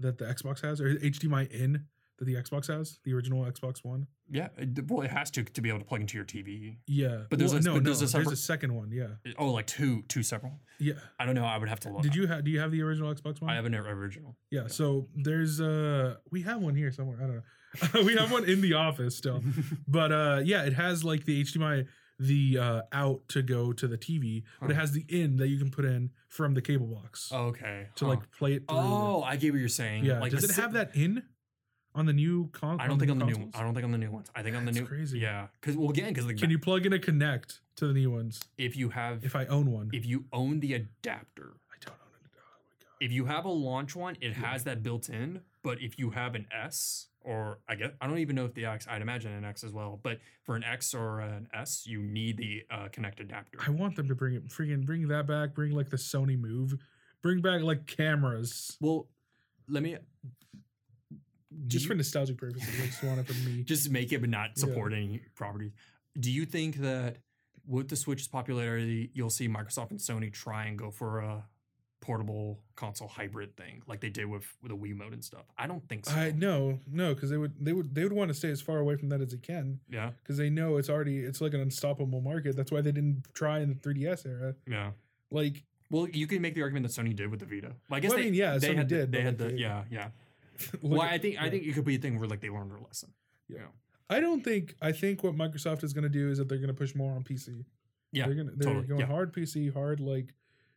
that the Xbox has, or HDMI in that the Xbox has, the original Xbox One? Yeah. it- Well, it has to to be able to plug into your TV. Yeah, But there's Well, a- no, but no, there's a there's a second one. Yeah, Oh, like two two separate. yeah. I don't know. I would have to look. Did you have? Do you have the original Xbox One? I have an original. Yeah, so there's uh we have one here somewhere. I don't know. we have one in the office still. But uh yeah, it has like the HDMI the uh out to go to the TV, but it has the in that you can put in from the cable box Okay. to huh. like play it through. Oh, I get what you're saying. yeah. Like Does it si- have that in on the new con? I don't think on the new. consoles? I don't think on the new ones. I think on the That's new. crazy. Yeah. Because well, again, because the Can you plug in a Kinect to the new ones if you have if I own one? if you own the adapter, I don't own it. Oh my god. if you have a launch one, it has that built in. But if you have an S or I guess I don't even know if the X, I'd imagine an X as well. But for an X or an S, you need the uh, Kinect adapter. I want them to bring it freaking bring that back, bring like the Sony move. Bring back like cameras. well, let me Just you- for nostalgic purposes. I just want it from me. just make it but not Yeah. support any property. Do you think that with the Switch's popularity, you'll see Microsoft and Sony try and go for a portable console hybrid thing like they did with, with the Wii mode and stuff? I don't think so. I no, no, because they would they would they would want to stay as far away from that as they can yeah, because they know it's already it's like an unstoppable market. That's why they didn't try in the 3DS era. yeah. Like, Well, you can make the argument that Sony did with the Vita. Well, I guess Well, I mean, yeah, they Sony had did, They had the yeah, yeah. well, I think I think it could be a thing where like they learned their lesson. Yeah. I don't think I think what Microsoft is going to do is that they're going to push more on PC. Yeah, they're gonna they're totally, going yeah. hard PC, hard like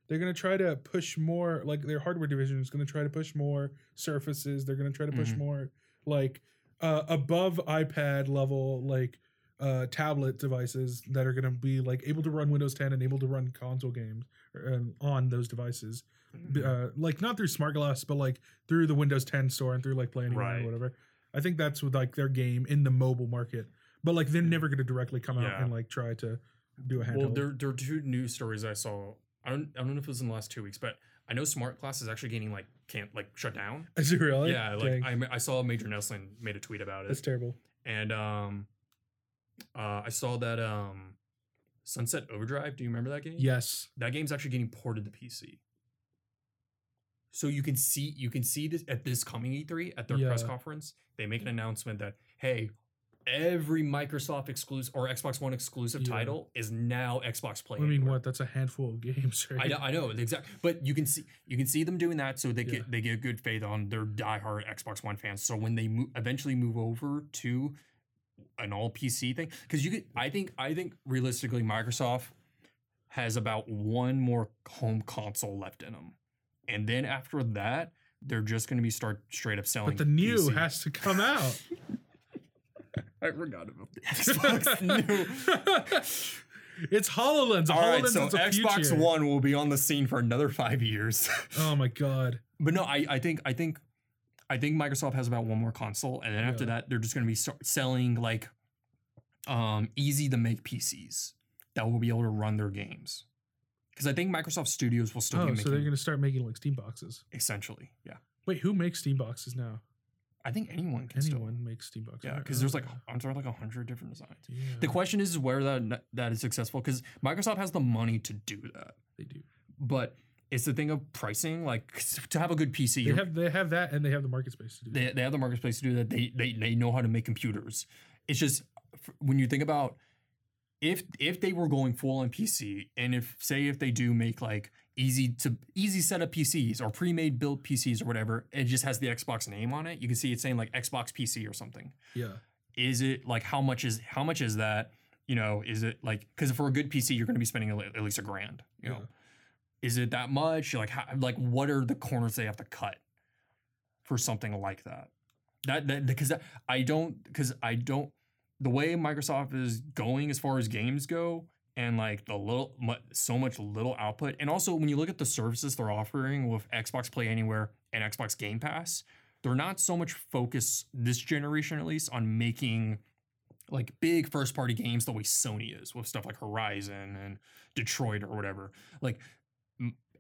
they're going to try to push more like their hardware division is going to try to push more surfaces. They're going to try to push Mhm. more like uh, above iPad level like uh, tablet devices that are going to be like able to run Windows 10 and able to run console games um, on those devices. B- Uh, like not through Smart Glass, but like through the Windows 10 store and through like Play Anywhere Right. or whatever. I think that's with like their game in the mobile market. But like they're never going to directly come out Yeah. and like try to do a handheld. Well, there there are two news stories I saw. I don't I don't know if it was in the last two weeks, but I know Smart Glass is actually getting like can't like shut down. Is it really? Yeah, like Dang, I, I saw Major Nelson made a tweet about it. that's terrible. and um, uh, I saw that um, Sunset Overdrive. Do you remember that game? Yes. that game's actually getting ported to PC. So you can see you can see this at this coming E3 at their press conference. They make an announcement that hey, every Microsoft exclusive or Xbox One exclusive Yeah. title is now Xbox Play. I mean, Anywhere. what? That's a handful of games, right? I know, I know exactly, but you can see you can see them doing that, so they Yeah. get they get good faith on their diehard Xbox One fans. So when they mo- eventually move over to an all PC thing, because you could, I think, I think realistically, Microsoft has about one more home console left in them, and then after that, they're just going to be start straight up selling. But the new PC. has to come out. I forgot about the Xbox new. it's HoloLens. All right, HoloLens so is the Xbox future. One will be on the scene for another five years. Oh my god. But no, I, I think I think I think Microsoft has about one more console, and then after Yeah. that, they're just going to be start selling like um easy to make PCs that will be able to run their games. Because I think Microsoft Studios will still Oh, be so they're gonna start making like Steam boxes. essentially, yeah. Wait, who makes Steam boxes now? I think anyone can Anyone still, makes Steam boxes. yeah. Because there's like aren't there like a hundred different designs? Yeah, The question is where that that is successful because Microsoft has the money to do that, they do. but it's the thing of pricing. Like to have a good PC, They have they have that and they have the market space to do. they, they have the market space to do that. They, they they know how to make computers. It's just when you think about if if they were going full on PC and if say if they do make like easy to easy setup PCs or pre-made built PCs or whatever, it just has the Xbox name on it. You can see it's saying like Xbox PC or something. Yeah. Is it like how much is how much is that? You know, is it like because for a good PC you're going to be spending at least a grand. You know, is it that much? Like how, like what are the corners they have to cut for something like that? That that because I don't because I don't the way Microsoft is going as far as games go and like the little so much little output and also when you look at the services they're offering with Xbox Play Anywhere and Xbox Game Pass they're not so much focused this generation at least on making like big first party games the way Sony is with stuff like Horizon and Detroit or whatever. Like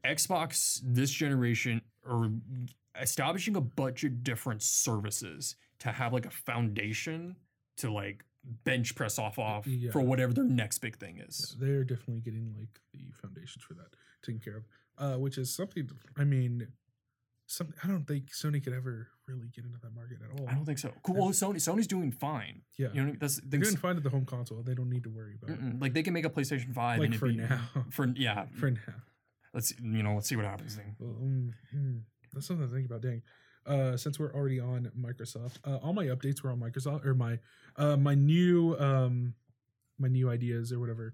Xbox this generation or establishing a bunch of different services to have like a foundation to like bench press off off Yeah. for whatever their next big thing is. they're definitely getting like the foundations for that taken care of, uh, which is something. I mean, some I don't think Sony could ever really get into that market at all. I don't think so. Cool. Well, Sony Sony's doing fine. yeah, You know, that's they're things, doing fine at the home console. They don't need to worry about it. like they can make a PlayStation Five Like and for be- now. For yeah, For now, let's you know let's see what happens. Thing. Well, mm, mm, that's something to think about. Dang. Uh, since we're already on Microsoft, uh, all my updates were on Microsoft or my uh, my new um, my new ideas or whatever.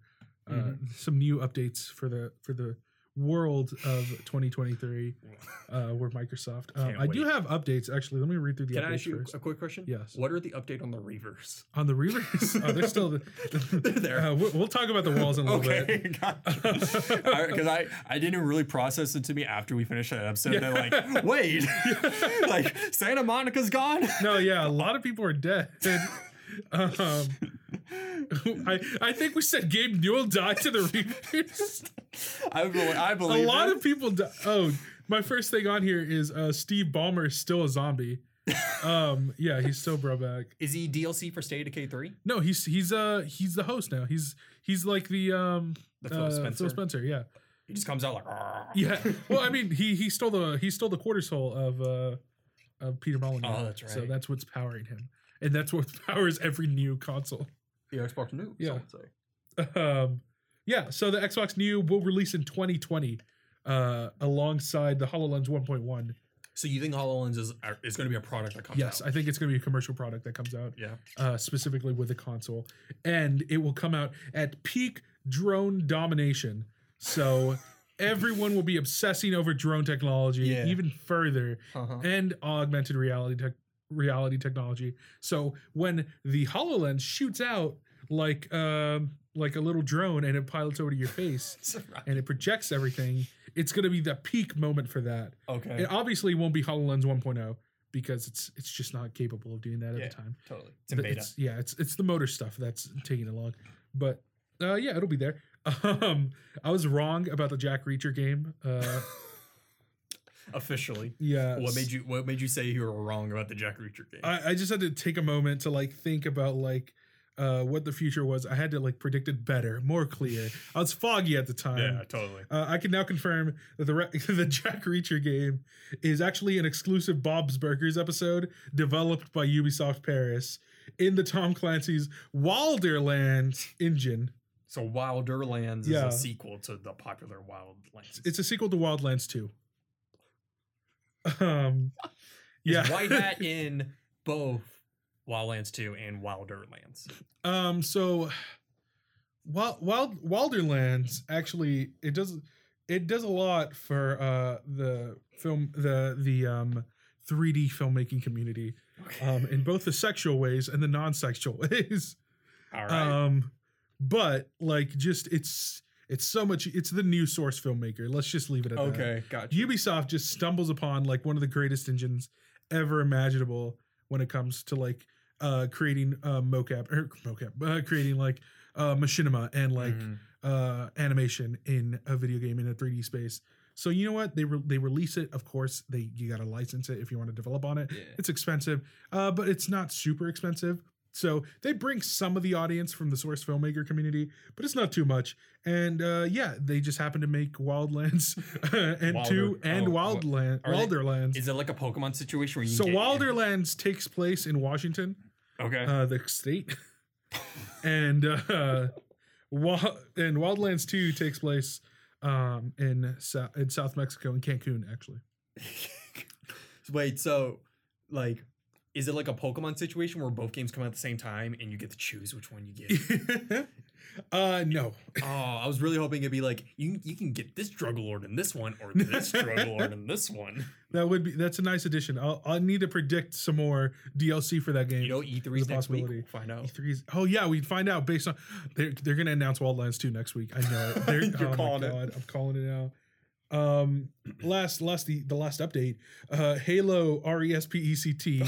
Uh, Mhm. Some new updates for the for the world of 2023 uh, were Microsoft. Um, I do have updates actually. Let me read through the Can I ask you first. a quick question? Yes. What are the update on the Reavers? On the Reavers, oh, they're still the, They're there. Uh, we'll, we'll talk about the walls in a little bit. Okay, because I, I didn't really process it to me after we finished that episode. Yeah. They're like, wait, like Santa Monica's gone. No, yeah, a lot of people are dead. um, I I think we said Gabe Newell died to the Reapers. I believe. I a believe lot it. of people. Di- oh, my first thing on here is uh, Steve Ballmer is still a zombie. Um, yeah, he's still bro back. Is he DLC for State of Decay three? No, he's he's uh he's the host now. He's he's like the um The Phil uh, Spencer. Phil Spencer. Yeah, He just comes out like, "Arr." yeah. Well, I mean, he he stole the he stole the quarter soul of uh of Peter Molyneux. Oh, that's right. So that's what's powering him, and that's what powers every new console. The Xbox New. Yeah. some would say. um yeah so the xbox new will release in 2020 uh alongside the hololens 1.1 So you think Hololens is is going to be a product that comes yes out? i think it's going to be a commercial product that comes out yeah. uh specifically with the console and it will come out at peak drone domination so everyone will be obsessing over drone technology Yeah. even further Uh-huh. and augmented reality tech reality technology. So when the HoloLens shoots out like um like a little drone and it pilots over to your face and it projects everything, it's gonna be the peak moment for that. okay. It obviously won't be HoloLens 1.0 because it's it's just not capable of doing that at Yeah. the time. totally. It's in beta. It's, yeah, it's it's the motor stuff that's taking it long. But uh yeah, it'll be there. Um I was wrong about the Jack Reacher game. Uh Officially. yeah. What made you What made you say you were wrong about the Jack Reacher game? I, I just had to take a moment to like think about like uh what the future was. I had to like predict it better, more clear. I was foggy at the time. yeah, totally. Uh, I can now confirm that the re- the Jack Reacher game is actually an exclusive Bob's Burgers episode developed by Ubisoft Paris in the Tom Clancy's Wilderlands engine. So Wilderlands Yeah. is a sequel to the popular Wildlands. It's a sequel to Wildlands 2. Um, yeah, Is White Hat in both Wildlands 2 and Wilderlands. Um. So, Wild, Wild Wilderlands actually it does it does a lot for uh the film the the um 3D filmmaking community um in both the sexual ways and the non-sexual ways. All right. Um, but like just it's it's so much it's the new source filmmaker. Let's just leave it at that. okay, gotcha. Ubisoft just stumbles upon like one of the greatest engines ever imaginable when it comes to like uh creating uh mocap or mocap uh, creating like uh machinima and like Mhm. uh animation in a video game in a 3D space. So you know what? They re- they release it. Of course, they you got to license it if you want to develop on it. Yeah. It's expensive, uh, but it's not super expensive. So they bring some of the audience from the source filmmaker community, but it's not too much. And uh, yeah, they just happen to make Wildlands and Wilder- two and oh, Wildland are they- Is it like a Pokemon situation where you So can get- Wilderlands takes place in Washington, Okay. uh, the state, and uh, Wa- and Wildlands Two takes place um, in Sou- in South Mexico in Cancun, actually. Wait, so like is it like a Pokemon situation where both games come out at the same time and you get to choose which one you get? uh, no, oh, I was really hoping it'd be like you you can get this drug lord in this one or this drug lord in this one. that would be that's a nice addition. I'll I need to predict some more DLC for that game. You know, E3's There's a next week. We'll find out. E3's oh yeah, we'd find out based on they're they're gonna announce Wildlands 2 next week. I know it. They're, You're oh calling my it. I'm calling it now. Um last last the, the last update, uh Halo R E S P E C T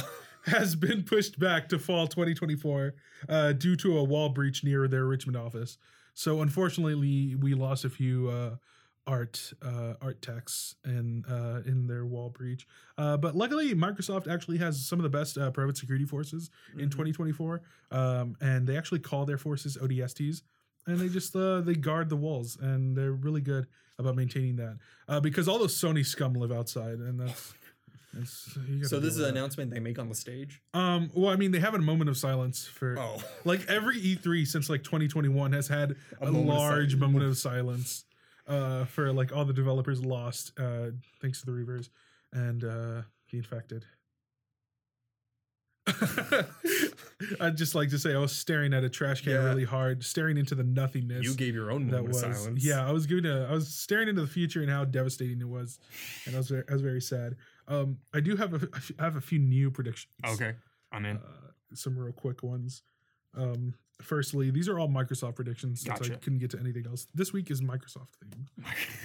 has been pushed back to fall 2024 uh, due to a wall breach near their Richmond office. So unfortunately, we lost a few uh, art uh, art techs in uh, in their wall breach. Uh, but luckily, Microsoft actually has some of the best uh, private security forces in Mhm. 2024, um, and they actually call their forces ODSTs, and they just uh, they guard the walls, and they're really good about maintaining that uh, because all those Sony scum live outside, and that's. That's you gotta So this is an announcement they make on the stage. Um, well, I mean, they have a moment of silence for Oh, like every E3 since like 2021 has had A a, moment large silence. moment of silence uh, for like all the developers lost uh, thanks to the Reavers and uh, the infected. I'd just like to say I was staring at a trash can Yeah. really hard, staring into the nothingness. you gave your own that moment was of silence. yeah. I was giving a I was staring into the future and how devastating it was, and I was very, I was very sad. Um, I do have a I have a few new predictions Okay, I'm in. uh, some real quick ones. Um, firstly, these are all Microsoft predictions since I couldn't get to anything else. This week is Microsoft themed,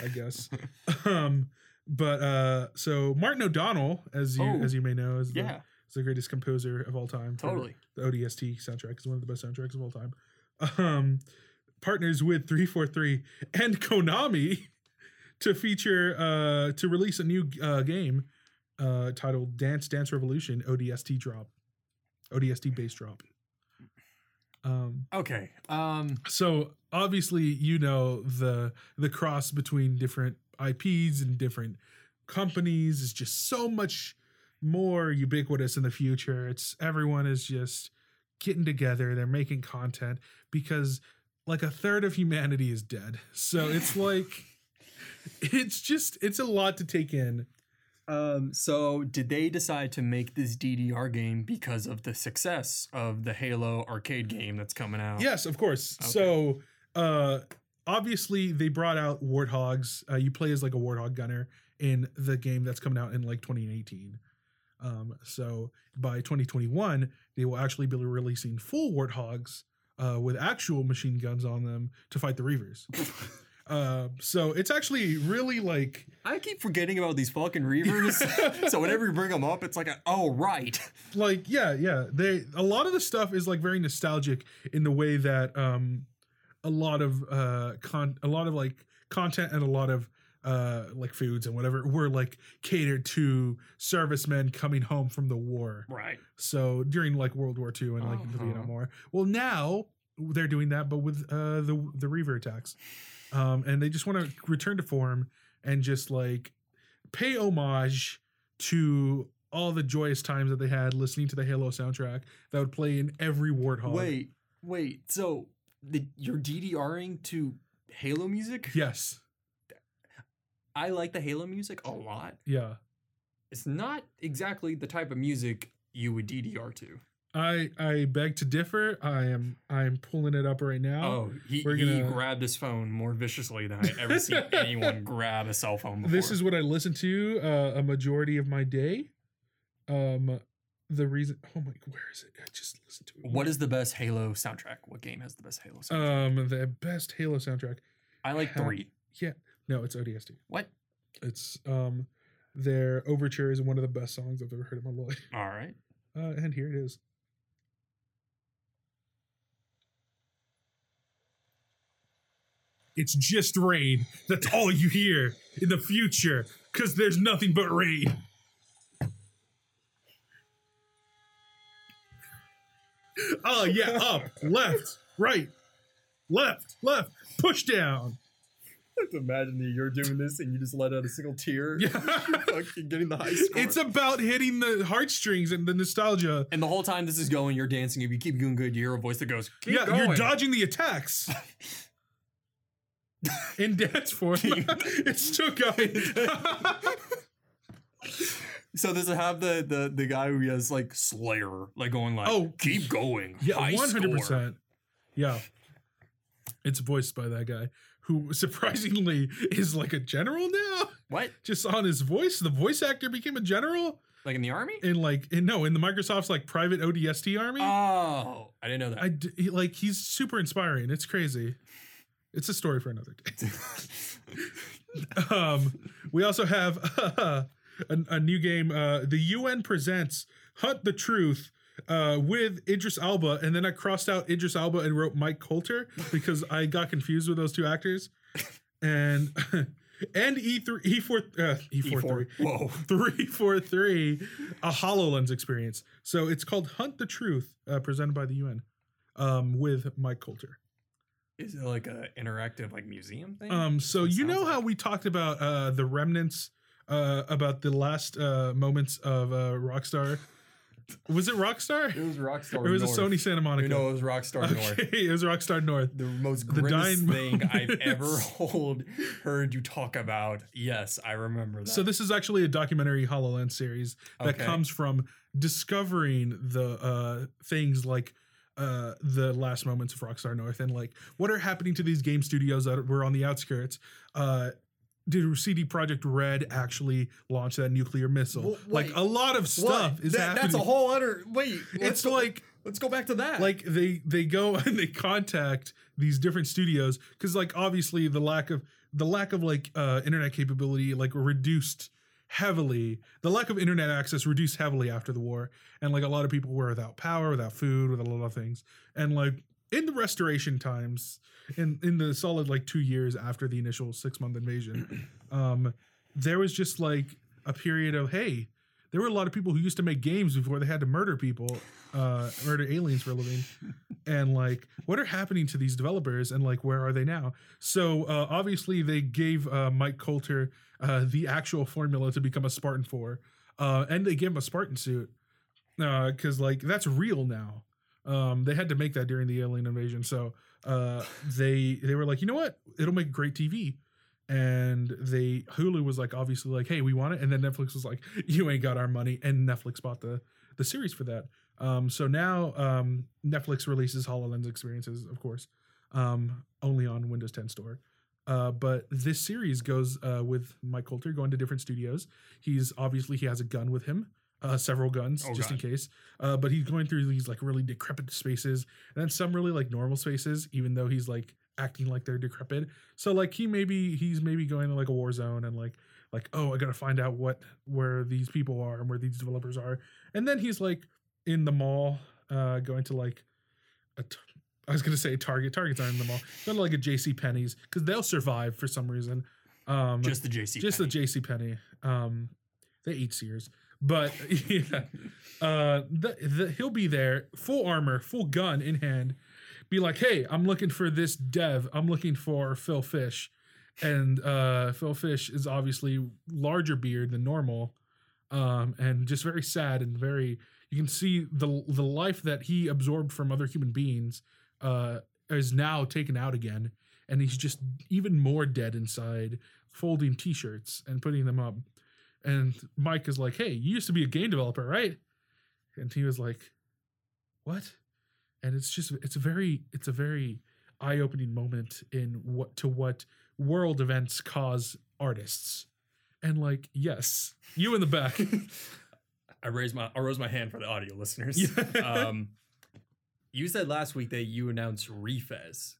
I guess. um, but uh, so Martin O'Donnell, as you Oh, as you may know, is the, yeah, is the greatest composer of all time. totally. The ODST soundtrack is one of the best soundtracks of all time. Um, partners with 343 and Konami to feature uh, to release a new uh, game uh, titled Dance Dance Revolution ODST drop, ODST bass drop. Um, Okay. Um. so obviously you know the the cross between different IPs and different companies is just so much more ubiquitous in the future. It's everyone is just getting together, they're making content because like a third of humanity is dead. So it's like it's just it's a lot to take in. Um. So, did they decide to make this DDR game because of the success of the Halo arcade game that's coming out? Yes, of course. Okay. So, uh, obviously, they brought out warthogs. Uh, you play as like a warthog gunner in the game that's coming out in like 2018. Um, so by 2021, they will actually be releasing full warthogs uh, with actual machine guns on them to fight the Reavers. uh, so it's actually really like I keep forgetting about these fucking Reavers. so whenever you bring them up, it's like, a, oh right. like yeah yeah they a lot of the stuff is like very nostalgic in the way that um a lot of uh con a lot of like content and a lot of uh like foods and whatever were like catered to servicemen coming home from the war Right. so during like world war ii and like the Uh-huh. vietnam war well now they're doing that but with uh the the reaver attacks um and they just want to return to form and just like pay homage to all the joyous times that they had listening to the Halo soundtrack that would play in every warthog. Wait, wait. So the, you're DDRing to Halo music? Yes. I like the Halo music a lot. Yeah. It's not exactly the type of music you would DDR to. I I beg to differ. I am I'm pulling it up right now. Oh, he, we're gonna- grabbed his phone more viciously than I ever seen anyone grab a cell phone before. This is what I listen to uh, a majority of my day. Um the reason oh my where is it? I just listened to it. what is the best Halo soundtrack? What game has the best Halo soundtrack? um the best Halo soundtrack? I like ha- Yeah, No, it's ODST. What? It's um their overture is one of the best songs I've ever heard in my life. All right. Uh, and here it is. It's just rain. That's all you hear in the future, because there's nothing but rain. Oh, yeah, up, left, right, left, left, push down. Imagine that you're doing this and you just let out a single tear. Yeah. Fucking getting the high score. It's about hitting the heartstrings and the nostalgia. And the whole time this is going, you're dancing. If you keep doing good, you hear a voice that goes, Keep yeah, going. you're dodging the attacks. In dance form, it's two guys. So does it have the the the guy who has like Slayer, like going like, Oh, keep going, yeah, one hundred percent Yeah, it's voiced by that guy who surprisingly is like a general now. What? Just on his voice, the voice actor became a general Like in the army? in like in no in the Microsoft's like private ODST army. Oh, I didn't know that. I d- he- like he's super inspiring. It's crazy. It's a story for another day. um, we also have a, a new game. Uh, the UN presents Hunt the Truth uh, with Idris Elba, and then I crossed out Idris Elba and wrote Mike Colter because I got confused with those two actors, and and E three E four uh, E four three E4. Whoa. three four three a Hololens experience. So it's called Hunt the Truth, uh, presented by the UN, um, with Mike Colter. Is it like a interactive like museum thing? Um, so It you know like- how we talked about uh the remnants, uh, about the last uh moments of uh Rockstar. Was it Rockstar? It was Rockstar Or was it North. Sony Santa Monica? You know, it was Rockstar North. Okay, it was Rockstar North. The most The grimmest dying thing I've ever hold, heard you talk about. Yes, I remember that. So this is actually a documentary HoloLens series that Okay. comes from discovering the uh things like uh the last moments of Rockstar North and like what are happening to these game studios that were on the outskirts. Uh did CD Projekt Red actually launch that nuclear missile? Well, like a lot of stuff is That- happening. That's a whole other. Wait, it's go, like let's go back to that. like they they go and they contact these different studios because like obviously the lack of the lack of like uh internet capability like reduced heavily the lack of internet access reduced heavily after the war and like a lot of people were without power without food with a lot of things. And like in the restoration times in in the solid like two years after the initial six month invasion um there was just like a period of hey there were a lot of people who used to make games before they had to murder people uh murder aliens for a living. And like what are happening to these developers and like where are they now? So uh obviously they gave uh mike colter uh the actual formula to become a spartan 4 uh and they gave him a spartan suit uh because like that's real now. Um they had to make that during the alien invasion so uh they they were like you know what? It'll make great tv and they hulu was like obviously like hey we want it. And then netflix was like you ain't got our money. And netflix bought the the series for that. Um so now um netflix releases hololens experiences of course um only on windows 10 store uh, but this series goes uh, with Mike Colter going to different studios. He's obviously he has a gun with him, uh, several guns Oh, just in case. Uh, but he's going through these like really decrepit spaces, and then some really like normal spaces, even though he's like acting like they're decrepit. So like he maybe he's maybe going to like a war zone and like like oh I gotta find out what where these people are and where these developers are, and then he's like in the mall, uh, going to like a t- I was gonna say Target. Targets aren't in the mall. Going to like a J.C. Penney's because they'll survive for some reason. Um, just the JC. just the J.C. Penney. Um, they eat Sears, but yeah, uh, the, the, he'll be there, full armor, full gun in hand. Be like, hey, I'm looking for this dev. I'm looking for Phil Fish, and uh, Phil Fish is obviously larger beard than normal, um, and just very sad and very. You can see the the life that he absorbed from other human beings uh, is now taken out again, and he's just even more dead inside, folding T-shirts and putting them up. And Mike is like, "Hey, you used to be a game developer, right?" And he was like, "What?" And it's just it's a very it's a very eye-opening moment in what to what world events cause artists. And like, yes, you in the back. I raised my I rose my hand for the audio listeners. Yeah. um, you said last week that you announced Refez.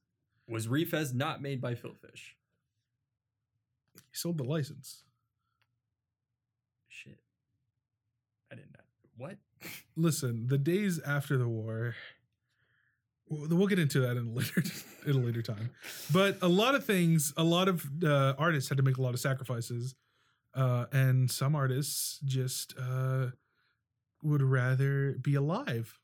Was Refez not made by Phil Fish? he sold the license. Shit. I didn't know. What? Listen, the days after the war, we'll we'll get into that in a later in a later time. But a lot of things, a lot of uh, artists had to make a lot of sacrifices, uh, and some artists just uh, would rather be alive.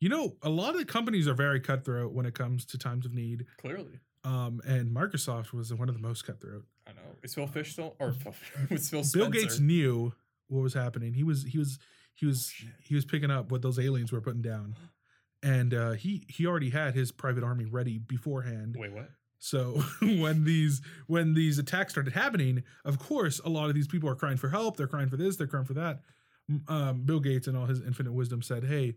You know, a lot of companies are very cutthroat when it comes to times of need, Clearly. um, and Microsoft was one of the most cutthroat. I know. Is Phil Fish still or Phil, was Phil Bill Gates knew what was happening. He was he was he was shit. he was picking up what those aliens were putting down, and uh, he he already had his private army ready beforehand. Wait, what? So when these when these attacks started happening, of course, a lot of these people are crying for help. They're crying for this. They're crying for that. Um, Bill Gates and all his infinite wisdom said, "Hey,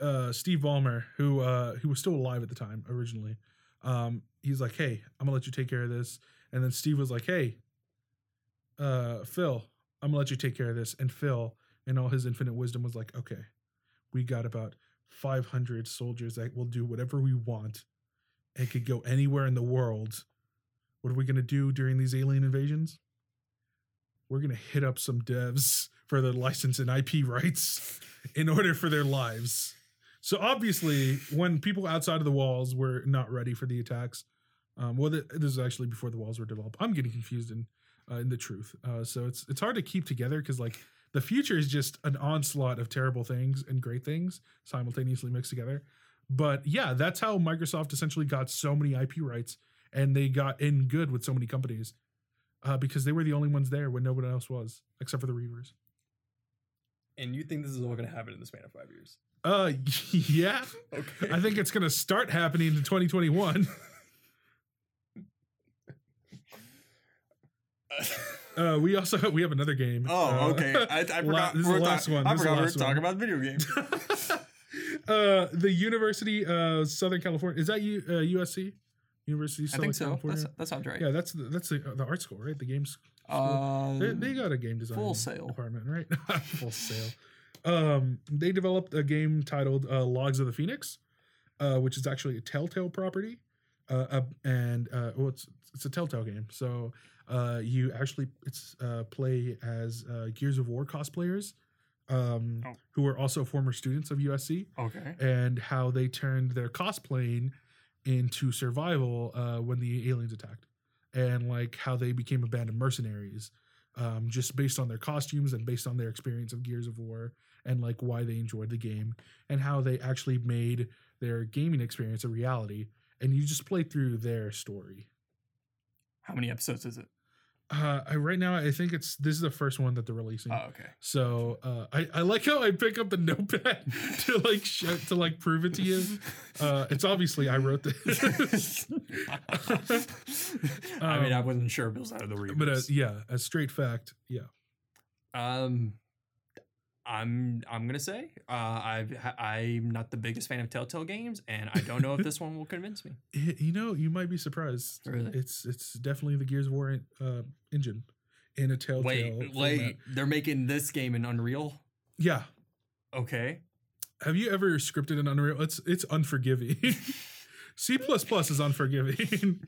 uh, Steve Ballmer, who uh, who was still alive at the time originally, um, he's like, hey, I'm gonna let you take care of this." And then Steve was like, "Hey, uh, Phil, I'm gonna let you take care of this." And Phil, in all his infinite wisdom, was like, "Okay, we got about 500 soldiers that will do whatever we want." and could go anywhere in the world. What are we to do during these alien invasions? we're gonna hit up some devs for their license and IP rights in order for their lives. So obviously, when people outside of the walls were not ready for the attacks, um, well, th- this is actually before the walls were developed. I'm getting confused in uh, in the truth. Uh, so it's it's hard to keep together because like the future is just an onslaught of terrible things and great things simultaneously mixed together. But yeah, that's how Microsoft essentially got so many IP rights and they got in good with so many companies uh, because they were the only ones there when nobody else was, except for the Reavers. And you think this is all going to happen in the span of five years? Uh, yeah, Okay. I think it's gonna start happening in 2021. Uh, we also we have another game. Oh, Uh, okay. I, I forgot. this is we're the last one. I This is the forgot we were talking about video games. uh, the University of Southern California is that U, uh, USC? University of I Southern think so. California. That's, that sounds right. yeah, that's the, that's the, the art school, right? The games. Uh, They, they got a game design Full Sail department, right? Full Sail. Um, they developed a game titled uh, Logs of the Phoenix, uh, which is actually a Telltale property, uh, uh, and uh, well, it's it's a Telltale game. So uh, you actually it's uh, play as uh, Gears of War cosplayers, um, Oh. who are also former students of USC, okay. and how they turned their cosplaying into survival uh, when the aliens attacked, and like how they became abandoned mercenaries, um, just based on their costumes and based on their experience of Gears of War, and like why they enjoyed the game, and how they actually made their gaming experience a reality. And you just play through their story. How many episodes is it? Uh, I, right now, I think it's this is the first one that they're releasing. Oh, okay. So uh, I, I like how I pick up the notepad to like show, to like prove it to you. Uh, it's obviously I wrote this, I mean, I Um, wasn't sure if it was out of the readers. but uh, yeah, a straight fact. Yeah, Um, I'm I'm gonna say uh, I've I'm not the biggest fan of Telltale games, and I don't know if this one will convince me. You know, you might be surprised. Really? It's it's definitely the Gears of War uh, engine in a Telltale. Wait, format. wait, they're making this game in Unreal. Yeah. Okay, Have you ever scripted an Unreal? It's it's unforgiving. C plus plus is unforgiving.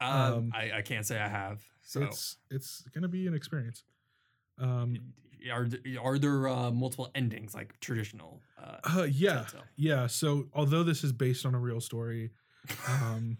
um, Um, I I can't say I have. So It's it's gonna be an experience. Um, are are there uh, multiple endings like traditional? Uh, uh, yeah, yeah. So although this is based on a real story, um,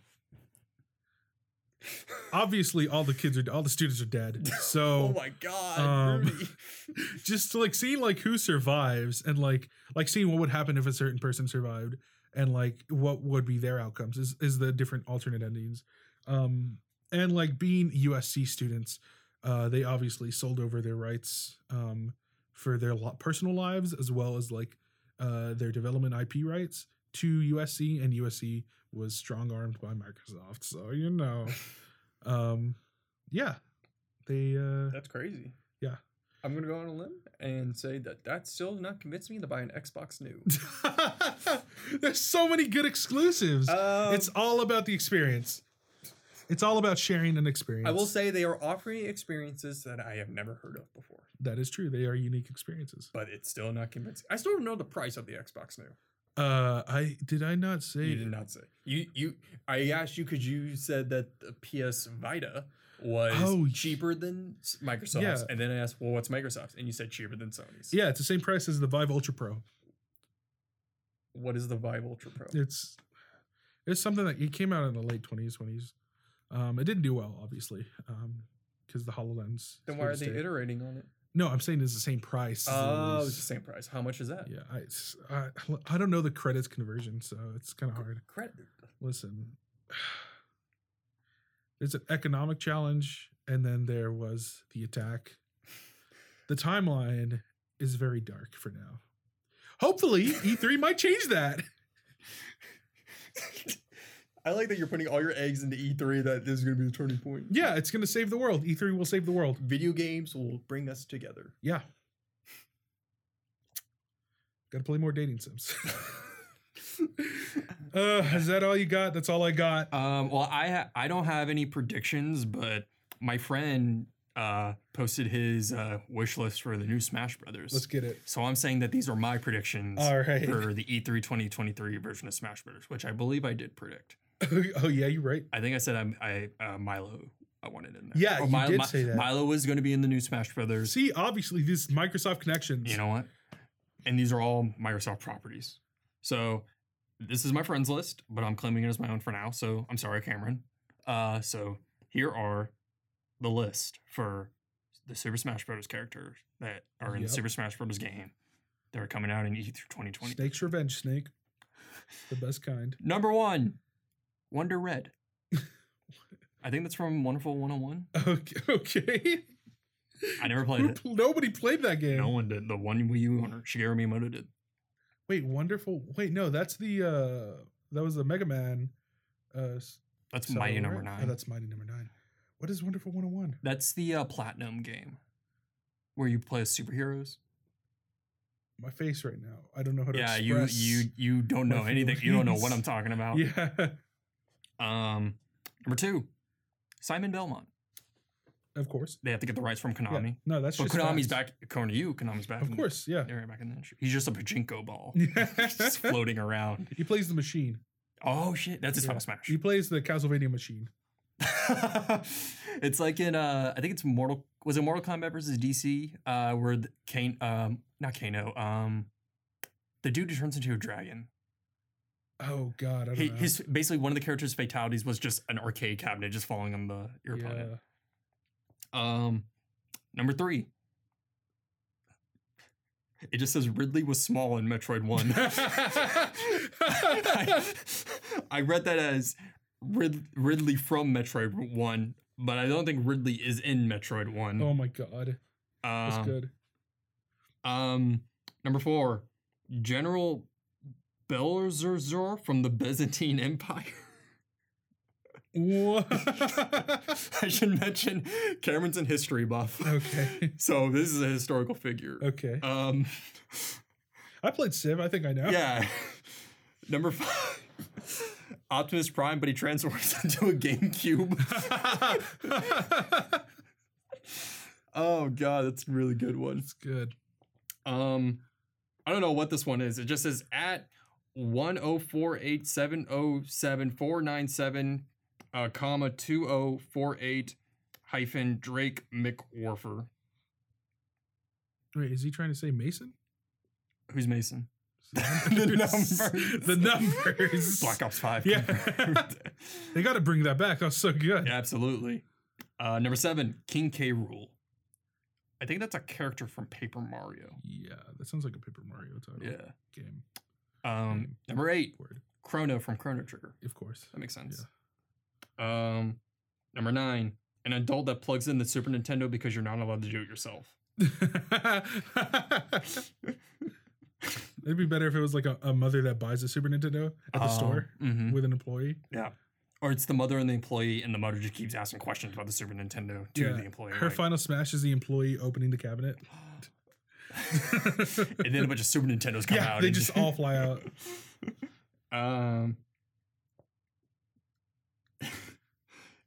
obviously all the kids are all the students are dead. So oh my god, um, just to, like seeing like who survives and like like seeing what would happen if a certain person survived and like what would be their outcomes is is the different alternate endings. Um, and like being USC students, uh, they obviously sold over their rights um, for their personal lives as well as like uh, their development IP rights to USC, and USC was strong armed by Microsoft. So you know, um, yeah, they uh, That's crazy. Yeah. I'm gonna go on a limb and say that that still does not convince me to buy an Xbox new. There's so many good exclusives. Um, it's all about the experience. It's all about sharing an experience. I will say they are offering experiences that I have never heard of before, that is true. They are unique experiences. but it's still not convincing. I still don't know the price of the Xbox new. Uh, I did I not say You did not say. You you. I asked you because you said that the PS Vita was Oh, cheaper than Microsoft's, yeah. and then I asked, "Well, what's Microsoft's?" And you said cheaper than Sony's. Yeah, it's the same price as the Vive Ultra Pro. What is the Vive Ultra Pro? It's it's something that it came out in the late 20s, 20s. Um, it didn't do well, obviously, um, because the Hololens. then why are they iterating on it? No, I'm saying it's the same price. Oh, it's the same price. How much is that? Yeah, I, I I don't know the credits conversion, so it's kind of hard. Credit. listen there's an economic challenge and then there was the attack the timeline is very dark for now hopefully e3 might change that I like that you're putting all your eggs into E3. That this is going to be the turning point. yeah it's going to save the world e3 will save the world Video games will bring us together. yeah gotta play more dating sims uh is that all you got that's all i got Um, well, I ha- I don't have any predictions, but my friend uh, posted his uh, wish list for the new Smash Brothers. let's get it so I'm saying that these are my predictions all right for the E E3 2023 version of Smash Brothers, which I believe I did predict. oh yeah you're right I think I said I'm, I uh, Milo I wanted in there. Yeah, Or you did say that. Milo was going to be in the new Smash Brothers. See, obviously, these Microsoft connections. You know what? And these are all Microsoft properties. So this is my friends list, but I'm claiming it as my own for now. So I'm sorry, Cameron. Uh, so here are the list for the Super Smash Bros. characters that are in Yep. the Super Smash Bros. game. They're coming out in E through 2020. Snake's Revenge Snake. The best kind. Number one, Wonder Red. I think that's from Wonderful 101. Okay. okay. I never played Who it. Nobody played that game. No one did. The one Wii U owner, Shigeru Miyamoto, did. Wait, Wonderful. Wait, no, that's the uh that was the Mega Man uh That's seller, Mighty Number? Nine. Oh, that's Mighty Number 9. What is Wonderful 101? That's the uh, Platinum game where you play as superheroes. My face right now. I don't know how to Yeah, you you you don't know anything. You don't know what I'm talking about. Yeah. Um, number two, Simon Belmont. Of course. They have to get the rights from Yeah. Konami. No, that's But just Konami's facts. back. According to you, Konami's back. Of course, yeah. they're back in the industry. He's just a pachinko ball, just floating around. he plays the machine. Oh shit, that's his Yeah. final smash. He plays the Castlevania machine. it's like in uh I think it's Mortal was it Mortal Kombat versus DC uh where the Kane um not Kano um the dude turns into a dragon. Oh god, I don't He, know. his basically one of the characters' fatalities was just an arcade cabinet just falling on the your opponent. yeah. Um number 3. It just says Ridley was small in Metroid 1. I, I read that as Rid, Ridley from Metroid 1, but I don't think Ridley is in Metroid 1. Oh my god. That's um, good. Um, number four, General Belzerzor from the Byzantine Empire. What? I should mention Cameron's a history buff. okay. So this is a historical figure. Okay. Um, I played Civ. I think I know. yeah. Number five, Optimus Prime, but he transforms into a GameCube. oh god, that's a really good one. It's good. Um, I don't know what this one is. It just says at one oh four eight seven oh seven four nine seven, uh, comma two oh four eight hyphen Drake McWarfer. Wait, is he trying to say Mason? Who's Mason? the numbers. The numbers. Black Ops Five. Yeah. They got to bring that back. That was so good. Yeah, absolutely. Uh, number seven, King K. Rool. I think that's a character from Paper Mario. Yeah, that sounds like a Paper Mario title Yeah. game. Um, number eight, Word, Chrono from Chrono Trigger. of course. That makes sense. Um, number nine, an adult that plugs in the Super Nintendo because you're not allowed to do it yourself. It'd be better if it was like a, a mother that buys a Super Nintendo at the store hmm with an employee. Yeah. Or it's the mother and the employee, and the mother just keeps asking questions about the Super Nintendo to Yeah, the employee. Her like- final smash is the employee opening the cabinet. and then a bunch of Super Nintendos come yeah, out. they and just all fly out. Um.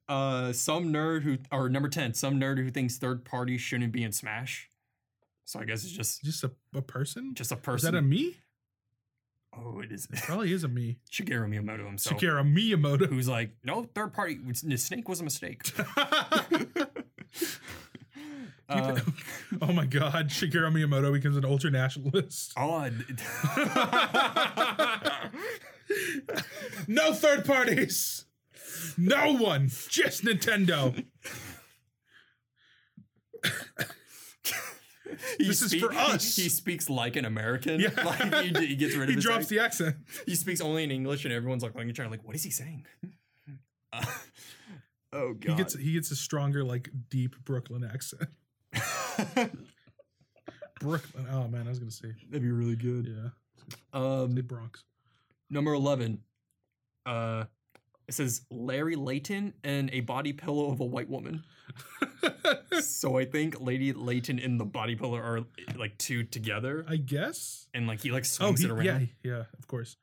Uh, some nerd who, or number ten, some nerd who thinks third parties shouldn't be in Smash. So I guess it's just Just a, a person? just a person. Is that a me? oh, it is It Probably is a me. Shigeru Miyamoto himself, Shakira Miyamoto. who's like, no, third party. Snake was a mistake. Uh, oh my god, Shigeru Miyamoto becomes an ultra nationalist. oh, no third parties. No one. Just Nintendo. he This is for us. He, speaks like an American. Yeah. Like he, he gets rid of He drops accent. the accent. he speaks only in English, and everyone's like looking at each other like, "What is he saying?" Uh, oh god, He gets he gets a stronger, like deep Brooklyn accent. Brooklyn. Oh man, I was gonna say. that'd be really good. Yeah. Um, Say Bronx. number eleven. Uh, it says Larry Layton and a body pillow of a white woman. so I think Lady Layton and the body pillow are like two together, I guess. and like he like Oh, swings he, it around. yeah, yeah, of course.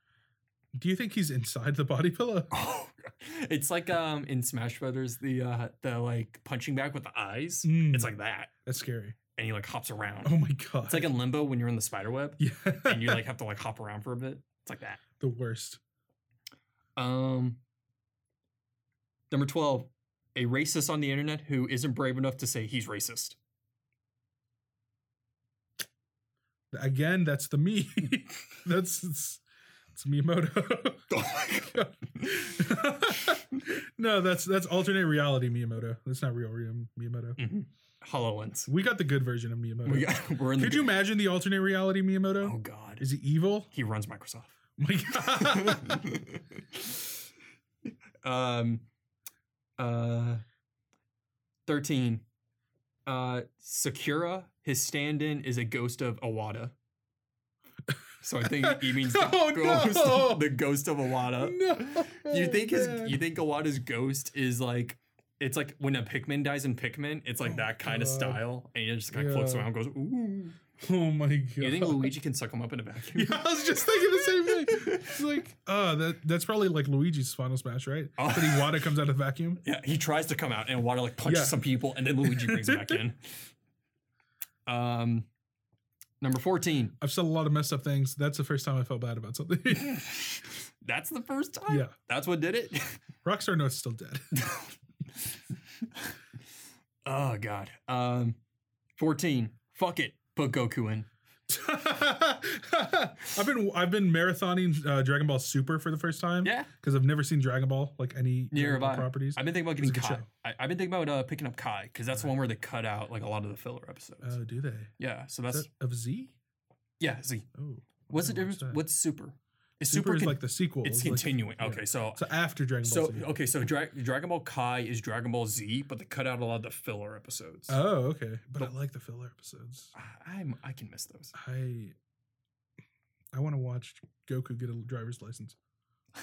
Do you think he's inside the body pillow? Oh, it's like um in Smash Brothers the uh the like punching bag with the eyes. Mm. It's like that, That's scary. and he like hops around. Oh my god. It's like in Limbo when you're in the spider web yeah, and you like have to like hop around for a bit. It's like that. the worst. Um, number twelve, a racist on the internet who isn't brave enough to say he's racist. Again, that's the me. that's it's, Miyamoto. Oh no, that's that's alternate reality Miyamoto. That's not real real Miyamoto. Mhm. HoloLens. We got the good version of Miyamoto. We we're in the. Could you imagine the alternate reality Miyamoto? Oh God. Is he evil? He runs Microsoft. My God. um, uh, thirteen. Uh, Sakurai, his stand-in is a ghost of Iwata. So I think he means the, Oh, ghost, no. the ghost of Iwata. no. you think his man. you think Iwata's ghost is like it's like when a Pikmin dies in Pikmin, it's like Oh, that kind of style, and he just kind of floats around, and goes ooh. Oh my god. You think Luigi can suck him up in a vacuum? Yeah, I was just thinking the same thing. It's like, oh, that that's probably like Luigi's Final Smash, right? Oh. But Iwata comes out of the vacuum. Yeah, he tries to come out and Iwata like punches Yeah. some people and then Luigi brings him back in. Um number 14. I've said a lot of messed up things. That's the first time I felt bad about something. That's the first time? yeah. That's what did it? Rockstar Note's still dead. oh god. Um 14. Fuck it. Put Goku in. I've been I've been marathoning uh, Dragon Ball Super for the first time. Yeah. Because I've never seen Dragon Ball, like any Neither Dragon Ball properties. I've been thinking about getting Kai. I, I've been thinking about uh, picking up Kai because that's the one where they cut out like a lot of the filler episodes. Oh, do they? yeah, so Is that's that of Z? yeah. Z. Oh. what's the difference? What's super? Is Super, super, is like the sequel. it's It's like- continuing. yeah. Okay, so So after Dragon Ball So Z. okay, so Dra- Dragon Ball Kai is Dragon Ball Z, but they cut out a lot of the filler episodes. Oh, okay. But I like the filler episodes. I- I'm I can miss those. I I want to watch Goku get a driver's license.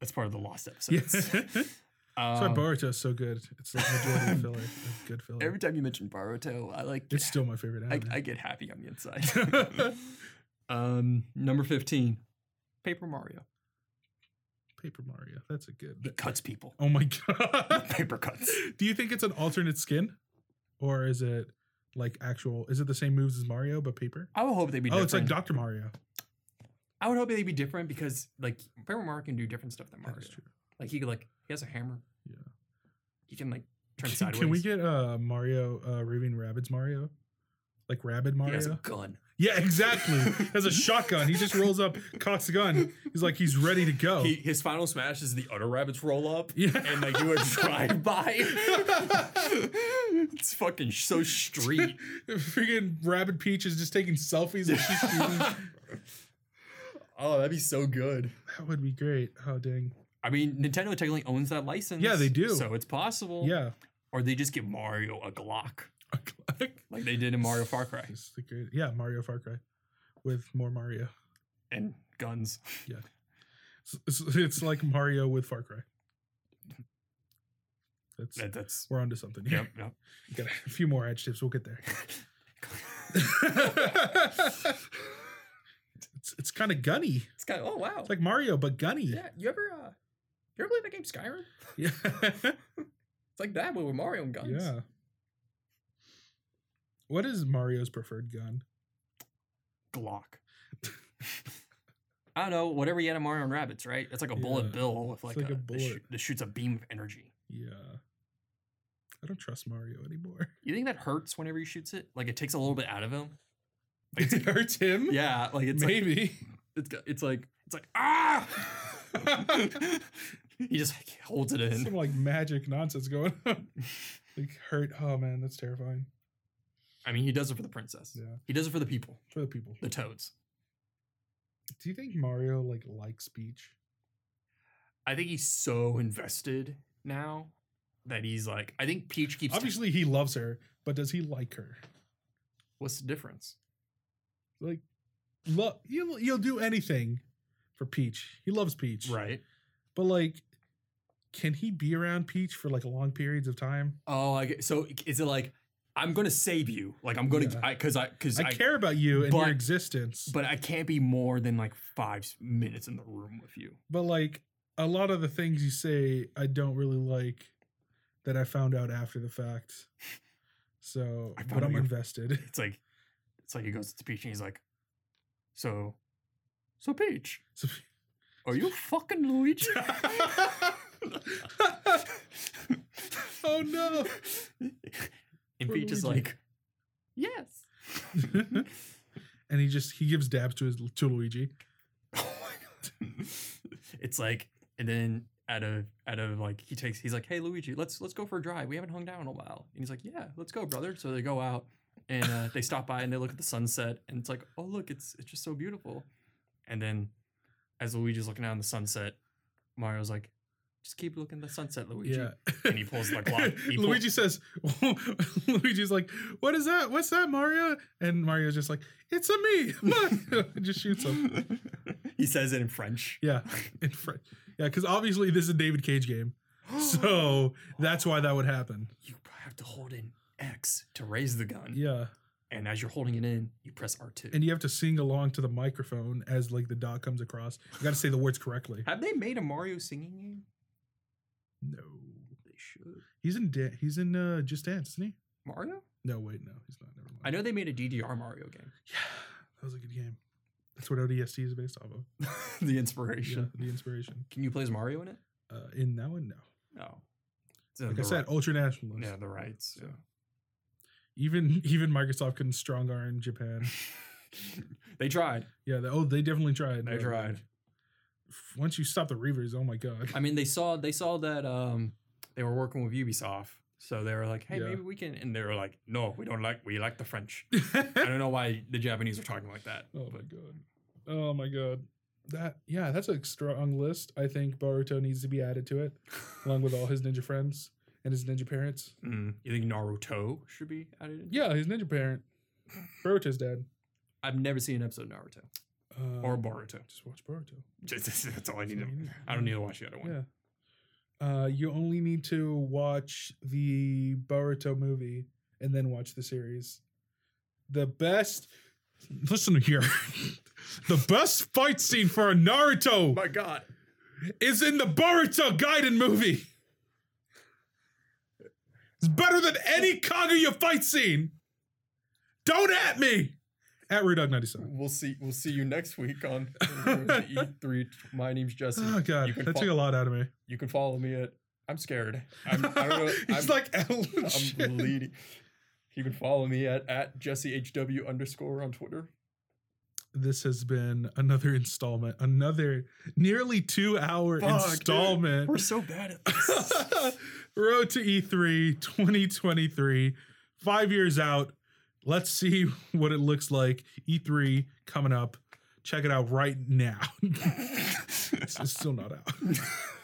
That's part of the lost Yeah. episodes. That's why Um, Boruto is so good. It's like majority filler. It's good filler. every time you mention Boruto, I like it's still my favorite I. I get happy on the inside. Um, number fifteen, Paper Mario. Paper Mario. That's a good. He cuts people. Oh my god. Paper cuts. Do you think it's an alternate skin, or is it like actual? Is it the same moves as Mario but paper? I would hope they'd be. Different. Oh, different. it's like Doctor Mario. I would hope they'd be different because like Paper Mario can do different stuff than That Mario. is true. Like he could like he has a hammer. Yeah. He can like turn Can, sideways. can we get uh Mario uh Raving Rabbids Mario? Like Rabbid He Mario? has a gun. Yeah, exactly. Has a shotgun. He just rolls up, cocks a gun. He's like he's ready to go. He, his final smash is the other rabbits roll up. Yeah. And like do a drive by. it's fucking so street. Freaking Rabbid Peach is just taking selfies as she's shooting. Oh, that'd be so good. That would be great. Oh dang. I mean, Nintendo technically owns that license. Yeah, they do. So it's possible. Yeah. Or they just give Mario a Glock, like they did in Mario Far Cry, great, yeah, Mario Far Cry with more Mario. and guns. It's, it's, it's like Mario with Far Cry. That's That, that's. we're onto something. here. Yep, yep. Got a few more adjectives. We'll get there. it's it's kind of gunny. It's kind of. Oh wow. It's like Mario, but gunny. yeah. You ever? uh You ever play that game Skyrim? Yeah. It's like that, but with Mario and guns. yeah. What is Mario's preferred gun? Glock. I don't know, whatever you had in Mario and Rabbids, right? It's like a bullet bill with it's like, like a, a that, bullet. shoot, that shoots a beam of energy. Yeah. I don't trust Mario anymore. You think that hurts whenever he shoots it? Like it takes a little bit out of him? it hurts him? Yeah, like it's Maybe. it's got- it's like it's like ah. he just holds it in. Some like magic nonsense going on. like hurt. Oh man, that's terrifying. I mean, he does it for the princess. Yeah. He does it for the people, For the people. the toads. Do you think Mario like likes Peach? I think he's so invested now that he's like. I think Peach keeps. Obviously he loves her, but does he like her? what's the difference? Like look, he'll he'll do anything for Peach. He loves Peach. Right. But like can he be around Peach for like long periods of time? Oh, I get, so is it like I'm gonna save you? Like I'm gonna Yeah. because I because I, I, care about you and your existence. but I can't be more than like five minutes in the room with you. but like a lot of the things you say I don't really like that I found out after the fact. So, I but I'm invested. It's like it's like he goes to Peach and he's like, so, so Peach, So- are you fucking Luigi? oh no. And Peach is like, yes. and he just he gives dabs to his to Luigi. Oh my god. it's like, and then out of out of like he takes he's like, hey Luigi, let's let's go for a drive. We haven't hung down in a while. And he's like, yeah, let's go, brother. So they go out and uh, they stop by and they look at the sunset and it's like, oh look, it's it's just so beautiful. And then as Luigi's looking out in the sunset, Mario's like, just keep looking at the sunset, Luigi. Yeah. And he pulls the Glock. He pull- Luigi says, Luigi's like, what is that? What's that, Mario? And Mario's just like, it's a me. Mario. just shoots him. he says it in French. Yeah. In French. Yeah, because obviously this is a David Cage game. So that's why that would happen. you have to hold in X to raise the gun. Yeah. And as you're holding it in, you press R2. And you have to sing along to the microphone as like the dot comes across. You got to say the words correctly. have they made a Mario singing game? No. They should. He's in da- he's in uh, Just Dance, isn't he? Mario? No, wait, no, he's not. Never mind. I know they made a DDR Mario game. Yeah, that was a good game. That's what ODST is based off of. the Yeah, inspiration. the inspiration. Can you play as Mario in it? Uh, in that one, no. No. So Like I said, ri- ultra nationalist. yeah, the rights. Yeah. Even even Microsoft couldn't strong arm Japan. they tried. Yeah, they, oh, they definitely tried. They tried. Once you stop the reavers, oh my god. I mean, they saw they saw that um they were working with Ubisoft, so they were like, "Hey, Yeah. maybe we can." And they were like, "No, we don't like. We like the French." I don't know why the Japanese are talking like that. Oh my god. Oh my god. That yeah, that's a strong list. I think Boruto needs to be added to it, along with all his ninja friends and his ninja parents. Mm, you think Naruto should be added? in? Yeah, his ninja parent. Boruto's dad. I've never seen an episode of Naruto Uh, or Boruto. Just watch Boruto. Just, that's all I need to. all you need. I don't need to watch the other one. Yeah. Uh, you only need to watch the Boruto movie and then watch the series. The best. Listen here. the best fight scene for a Naruto My God. is in the Boruto Gaiden movie. It's better than any Kaguya fight scene. Don't at me. At Rudog97. We'll see. We'll see you next week on the E3. My name's Jesse. Oh god, that fo- took a lot out of me. you can follow me at. I'm scared. I'm, I don't know. He's I'm, like, "Oh, I'm shit." bleeding. You can follow me at at Jesse HW underscore on Twitter. this has been another installment, another nearly two hour Fuck, dude. installment. We're so bad at this. Road to E E3 2023, five years out. Let's see what it looks like. E3 coming up. Check it out right now. it's, still not out.